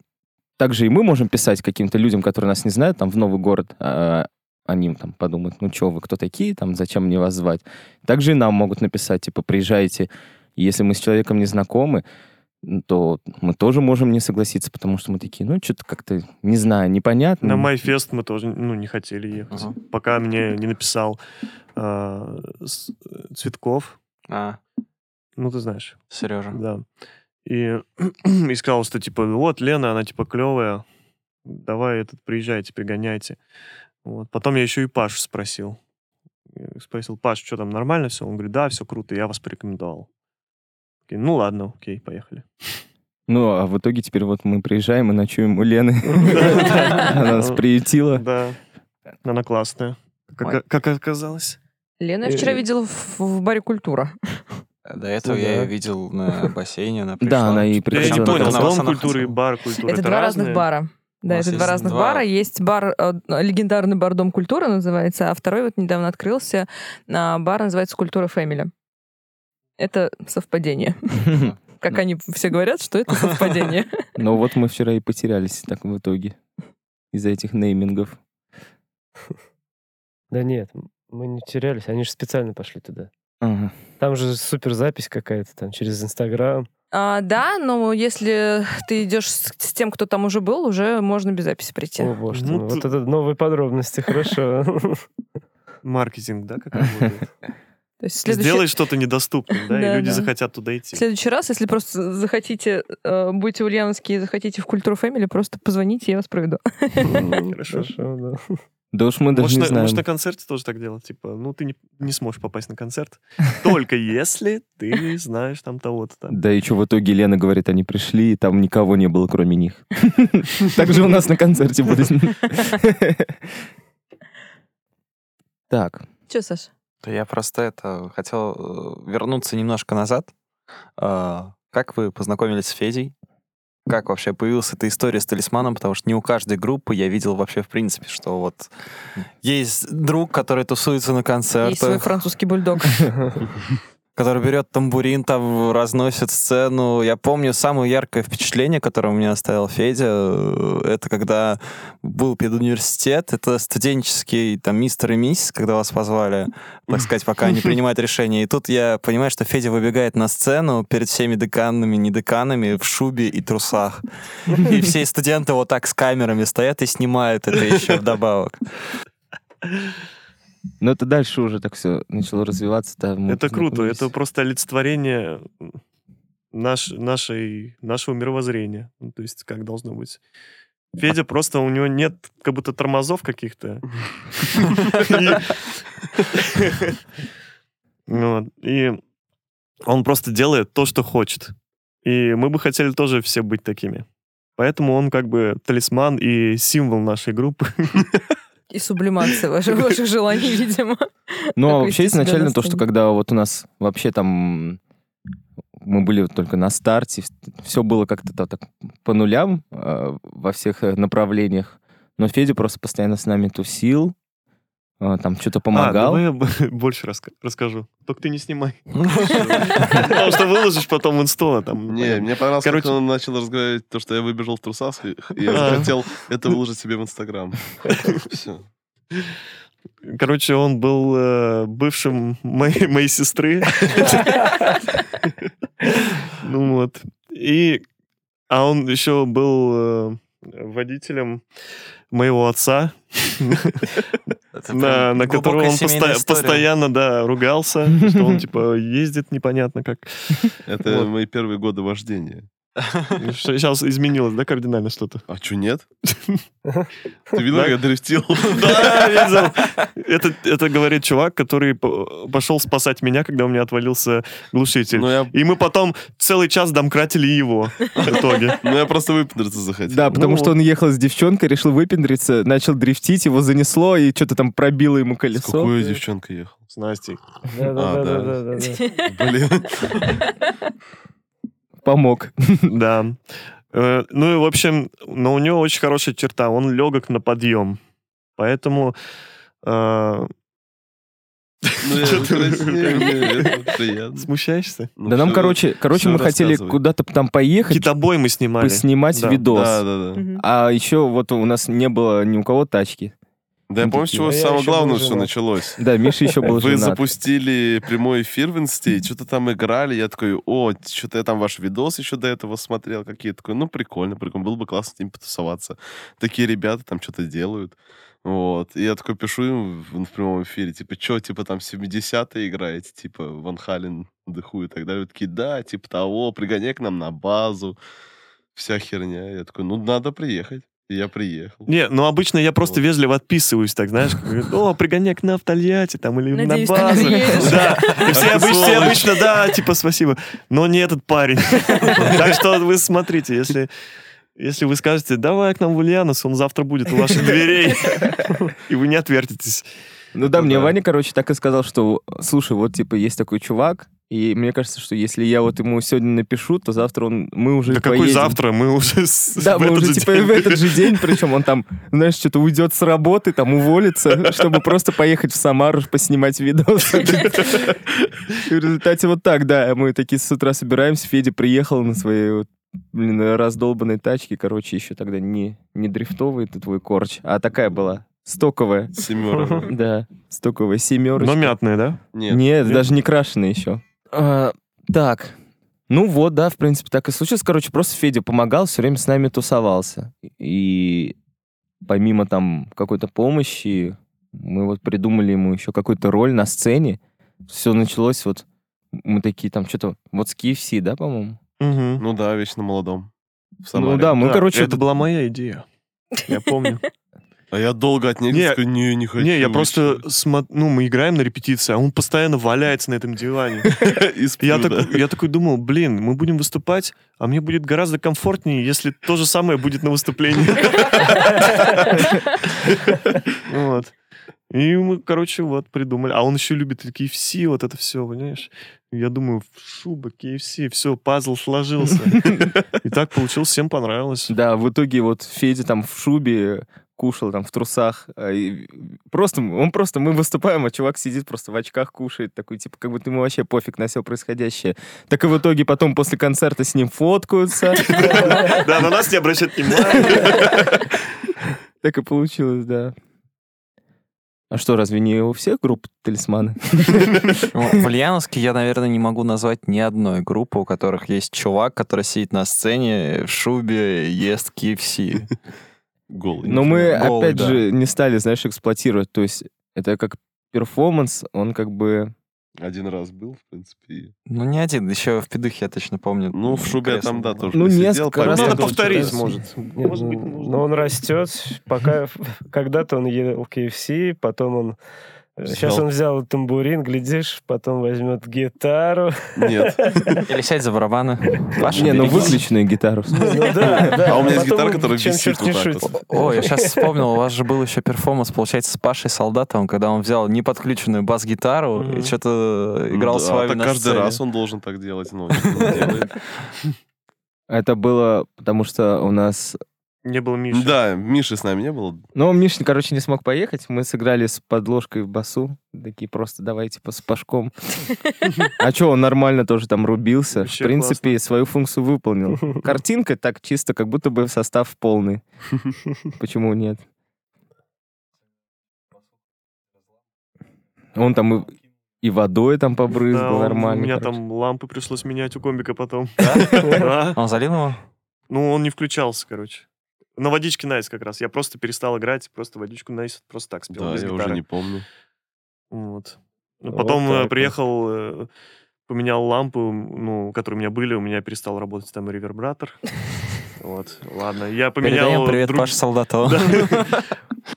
также и мы можем писать каким-то людям, которые нас не знают, там, в новый город, а они там подумают, ну что вы, кто такие, там, зачем мне вас звать. Также и нам могут написать, типа, приезжайте. Если мы с человеком не знакомы, то мы тоже можем не согласиться, потому что мы такие, ну, что-то как-то, не знаю, непонятно. На Майфест мы тоже, ну, не хотели ехать. Ага. Пока мне не написал э, с- Цветков. А, Ну, ты знаешь. Сережа. Да. И, и сказал, что типа, вот Лена, она типа клевая, давай этот приезжайте, пригоняйте. Вот. Потом я еще и Пашу спросил. Я Спросил, Паш, что там, нормально все? Он говорит, да, все круто, я вас порекомендовал. Окей, ну ладно, окей, поехали. Ну, а в итоге теперь вот мы приезжаем и ночуем у Лены. Она нас приютила. Да, она классная. Как, оказалось. Лена я вчера видела в, баре «Культура». До этого я ее видел на бассейне, она Да, она и Я не приходила. понял, дом культуры и бар культуры. Это, два разных бара. Да, это два разных два. бара. Есть бар, э, легендарный бар Дом культуры называется, а второй вот недавно открылся. а, Бар называется Культура Фэмили. Это совпадение. Как они все говорят, что это совпадение. Но вот мы вчера и потерялись так в итоге из-за этих неймингов. Да нет, мы не терялись, они же специально пошли туда. Ага. Там же супер запись какая-то, там через Инстаграм. А, да, но если ты идешь с, с тем, кто там уже был, уже можно без записи прийти. О, боже Ну, ты- вот это новые подробности, хорошо. Маркетинг, да, как работает? То есть в следующий, Сделай что-то недоступным, да, Да, и люди да. захотят туда в идти. следующий раз, если просто захотите, э, будете ульяновские, захотите в Культуру Фэмили, просто позвоните, я вас проведу. Хорошо. Хорошо, да. Да уж мы даже Может не на, знаем. может, на концерте тоже так делать? Типа, ну, ты не, не сможешь попасть на концерт, только если ты знаешь там того-то там. Да и что в итоге Лена говорит, они пришли, и там никого не было, кроме них. Так же у нас на концерте будет. Так, Че, Саша? Я просто это хотел э, вернуться немножко назад. А, Как вы познакомились с Федей? Как вообще появилась эта история с талисманом? Потому что не у каждой группы я видел вообще в принципе, что вот есть друг, который тусуется на Есть свой концертах, французский бульдог. который берет тамбурин, там разносит сцену. Я помню самое яркое впечатление, которое у меня оставил Федя, э, это когда был педуниверситет, это студенческий там мистер и миссис, когда вас позвали, так сказать, пока они принимают решение. И тут я понимаю, что Федя выбегает на сцену перед всеми деканами, не деканами, в шубе и трусах. И все студенты вот так с камерами стоят и снимают это еще вдобавок. но это дальше уже так все начало развиваться. да, мы Это круто, это просто олицетворение наш, нашей, нашего мировоззрения. Ну, то есть, как должно быть. Федя просто, у него нет как будто тормозов каких-то. И он просто делает то, что хочет. И мы бы хотели тоже все быть такими. Поэтому он как бы талисман и символ нашей группы. И сублимация ваших, ваших желаний, видимо. Ну, а вообще изначально на то, что когда вот у нас вообще там мы были только на старте, все было как-то та- так по нулям э, во всех э, направлениях. Но Федя просто постоянно с нами тусил, там что-то А, помогал. давай я больше раска- расскажу. Только ты не снимай. Потому что выложишь потом в инсту, а. Не, мне понравилось, Короче- как он начал разговаривать то, что я выбежал в трусах, и я А. захотел это выложить себе в Инстаграм. Все. Короче, он был э, бывшим моей, моей сестры. Ну вот. И... А он еще был э, водителем моего отца, на, которого он история. постоянно, да, ругался, что он, типа, ездит непонятно как. Это Вот. мои первые годы вождения. Сейчас изменилось, да, кардинально что-то? А что, нет? Ты видел, как я дрифтил? Да, видел. Это, это говорит чувак, который пошел спасать меня, когда у меня отвалился глушитель. Ну, я, И мы потом целый час домкратили его в итоге. ну, я просто выпендриться захотел. Да, потому Ну что он ехал с девчонкой, решил выпендриться, начал дрифтить, его занесло, и что-то там пробило ему С колесо. какой девчонка ехал? С Настей. А, да. Да-да-да-да-да. Блин. Помог. Да. Э, Ну и, в общем, но у него очень хорошая черта. Он легок на подъем. Поэтому... э, Ну. Смущаешься? Ну, Да нам, короче, короче, мы хотели куда-то там поехать, Китобой мы снимали. поснимать Да. видос. Да, да, да. Мгм. А еще вот у нас не было ни у кого тачки. Да я помню, с чего самое главное все началось. Да, Миша еще был Вы запустили прямой эфир в инсте, что-то там играли, я такой, о, что-то я там ваш видос еще до этого смотрел, какие такой, ну, прикольно, прикольно, было бы классно с ними потусоваться. Такие ребята там что-то делают. Вот. И я такой пишу им в, в прямом эфире, типа, что, типа, там 70-е играете, типа, Ван Хален, Дыху и так далее. Вы такие, да, типа того, пригоняй к нам на базу, вся херня. Я такой, ну, надо приехать. И я приехал. Не, ну обычно я просто Вот. вежливо отписываюсь, так, знаешь, как говорят, о, пригоняй к нам в Тольятти, там, или Надеюсь, на базу. Да, и все обычно, все обычно, да, типа, спасибо. Но не этот парень. Так что вы смотрите, если... Если вы скажете, давай к нам в Ульянос, он завтра будет у ваших дверей, и вы не отвертитесь. Ну да, мне. Ваня, короче, так и сказал, что, слушай, вот, типа, есть такой чувак, и мне кажется, что если я вот ему сегодня напишу, то завтра он, мы уже Да какой поедем. завтра? Мы уже с- Да, в мы этот уже же типа день. в этот же день, причем он там, знаешь, что-то уйдет с работы, там уволится, чтобы просто поехать в Самару поснимать видосы. И в результате вот так, да, мы такие с утра собираемся, Федя приехал на своей блин, раздолбанной тачке, короче, еще тогда не, не дрифтовый ты твой корч, а такая была, стоковая. Семерка. Да, стоковая семерочка. Но мятные, да? Нет. Нет, даже не крашеная еще. А, так. Ну вот, да, в принципе, так и случилось. Короче, просто Федя помогал, все время с нами тусовался. И помимо там какой-то помощи, мы вот придумали ему еще какую-то роль на сцене. Все началось вот, мы такие там что-то, вот с KFC, да, по-моему? Мгм. Ну да, вечно молодом. В Ну да, мы, Да, короче, это была моя идея. Я помню. А я долго от них Не, не, не хочу. Не, я просто чё?» смо- ну мы играем на репетиции, а он постоянно валяется на этом диване. Я такой, я такой думал, блин, мы будем выступать, а мне будет гораздо комфортнее, если то же самое будет на выступлении. Вот. И мы, короче, вот придумали. А он еще любит KFC, вот это все, понимаешь? Я думаю, шуба, KFC, все, пазл сложился. И так получилось, всем понравилось. Да, в итоге вот Федя там в шубе кушал там в трусах. а, и Просто, он просто, мы выступаем, а чувак сидит просто в очках, кушает, такой, типа, как будто ему вообще пофиг на все происходящее. Так и в итоге потом после концерта с ним фоткаются. Да, на нас не обращают внимания. Так и получилось, да. А что, разве не у всех групп талисманы? В Ульяновске я, наверное, не могу назвать ни одной группы, у которых есть чувак, который сидит на сцене в шубе, ест KFC. Голый. Но мы, Голый, опять да. же, не стали, знаешь, эксплуатировать. То есть это как перформанс, он как бы... Один раз был, в принципе. и- Ну, не один, еще в педухе, я точно помню. Ну, в шубе там, да, тоже Ну, посидел, несколько раз Надо повторить, считаю, может. Нет, Может быть, ну, нужно. но он растет, пока когда-то он ел KFC, потом он Сейчас Взял. он взял тамбурин, глядишь, потом возьмет гитару. Нет. Или сядь за барабаны. Паша, Не, ну выключенную гитару. Ну да, да. А у меня есть гитара, которая висит вот так вот. О, я сейчас вспомнил, у вас же был еще перформанс, получается, с Пашей Солдатовым, когда он взял неподключенную бас-гитару и что-то играл Да, с вами так на каждый сцене. раз он должен так делать, но он не делает. Это было потому, что у нас... Не было Миши. Да, Миши с нами не было. Ну, Миша, короче, не смог поехать. Мы сыграли с подложкой в басу. Такие просто давай, типа, с Пашком. А что, он нормально тоже там рубился. В принципе, свою функцию выполнил. Картинка так чисто, как будто бы состав полный. Почему нет? Он там и, и водой там побрызгал Да, нормально. У меня короче. там лампы пришлось менять у комбика потом. Да. Он залил его? Ну, он не включался, короче. На водичке Nice как раз. Я просто перестал играть, просто водичку Nice просто так спел Да, без я гитары. уже не помню. Вот. Ну, Вот Потом так э, вот. приехал э, поменял лампу, ну, которые у меня были, у меня перестал работать там ревербератор. Вот, ладно. Я поменял... Передаем привет друг- Паше Солдатову. Да.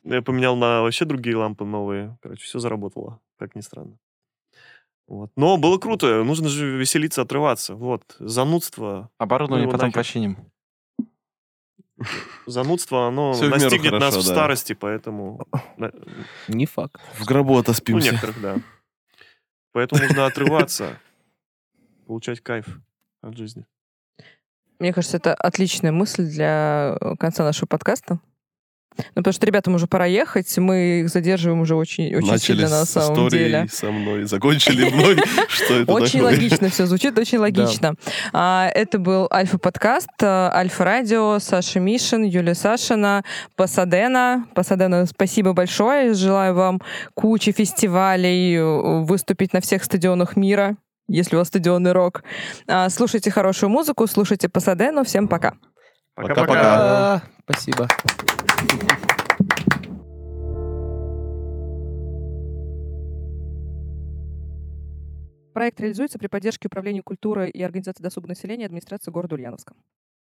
Я поменял на вообще другие лампы новые. Короче, все заработало, как ни странно. Вот. Но было круто. Нужно же веселиться, отрываться. Вот. Занудство. Оборудование Ну, потом нахер. починим. Занудство, оно в меру настигнет нас хорошо, в да. старости, поэтому... Не факт. В гробу Ну, отоспимся. некоторых, да. Поэтому нужно отрываться, получать кайф от жизни. Мне кажется, это отличная мысль для э, конца нашего подкаста. Ну, потому что ребятам уже пора ехать, мы их задерживаем уже очень, очень Начали сильно на самом истории деле. со мной, закончили мной. Что это Очень логично все звучит, очень логично. А, это был Альфа-подкаст, а, Альфа-радио, Саша Мишин, Юлия Сашина, Пасадена. Пасадена, спасибо большое. Желаю вам кучи фестивалей, э, выступить на всех стадионах мира, если у вас стадионный рок. А, Слушайте хорошую музыку, слушайте Пасадену. Всем пока. Пока-пока. Спасибо. Проект реализуется при поддержке Управления культуры и организации досуга населения администрации города Ульяновска.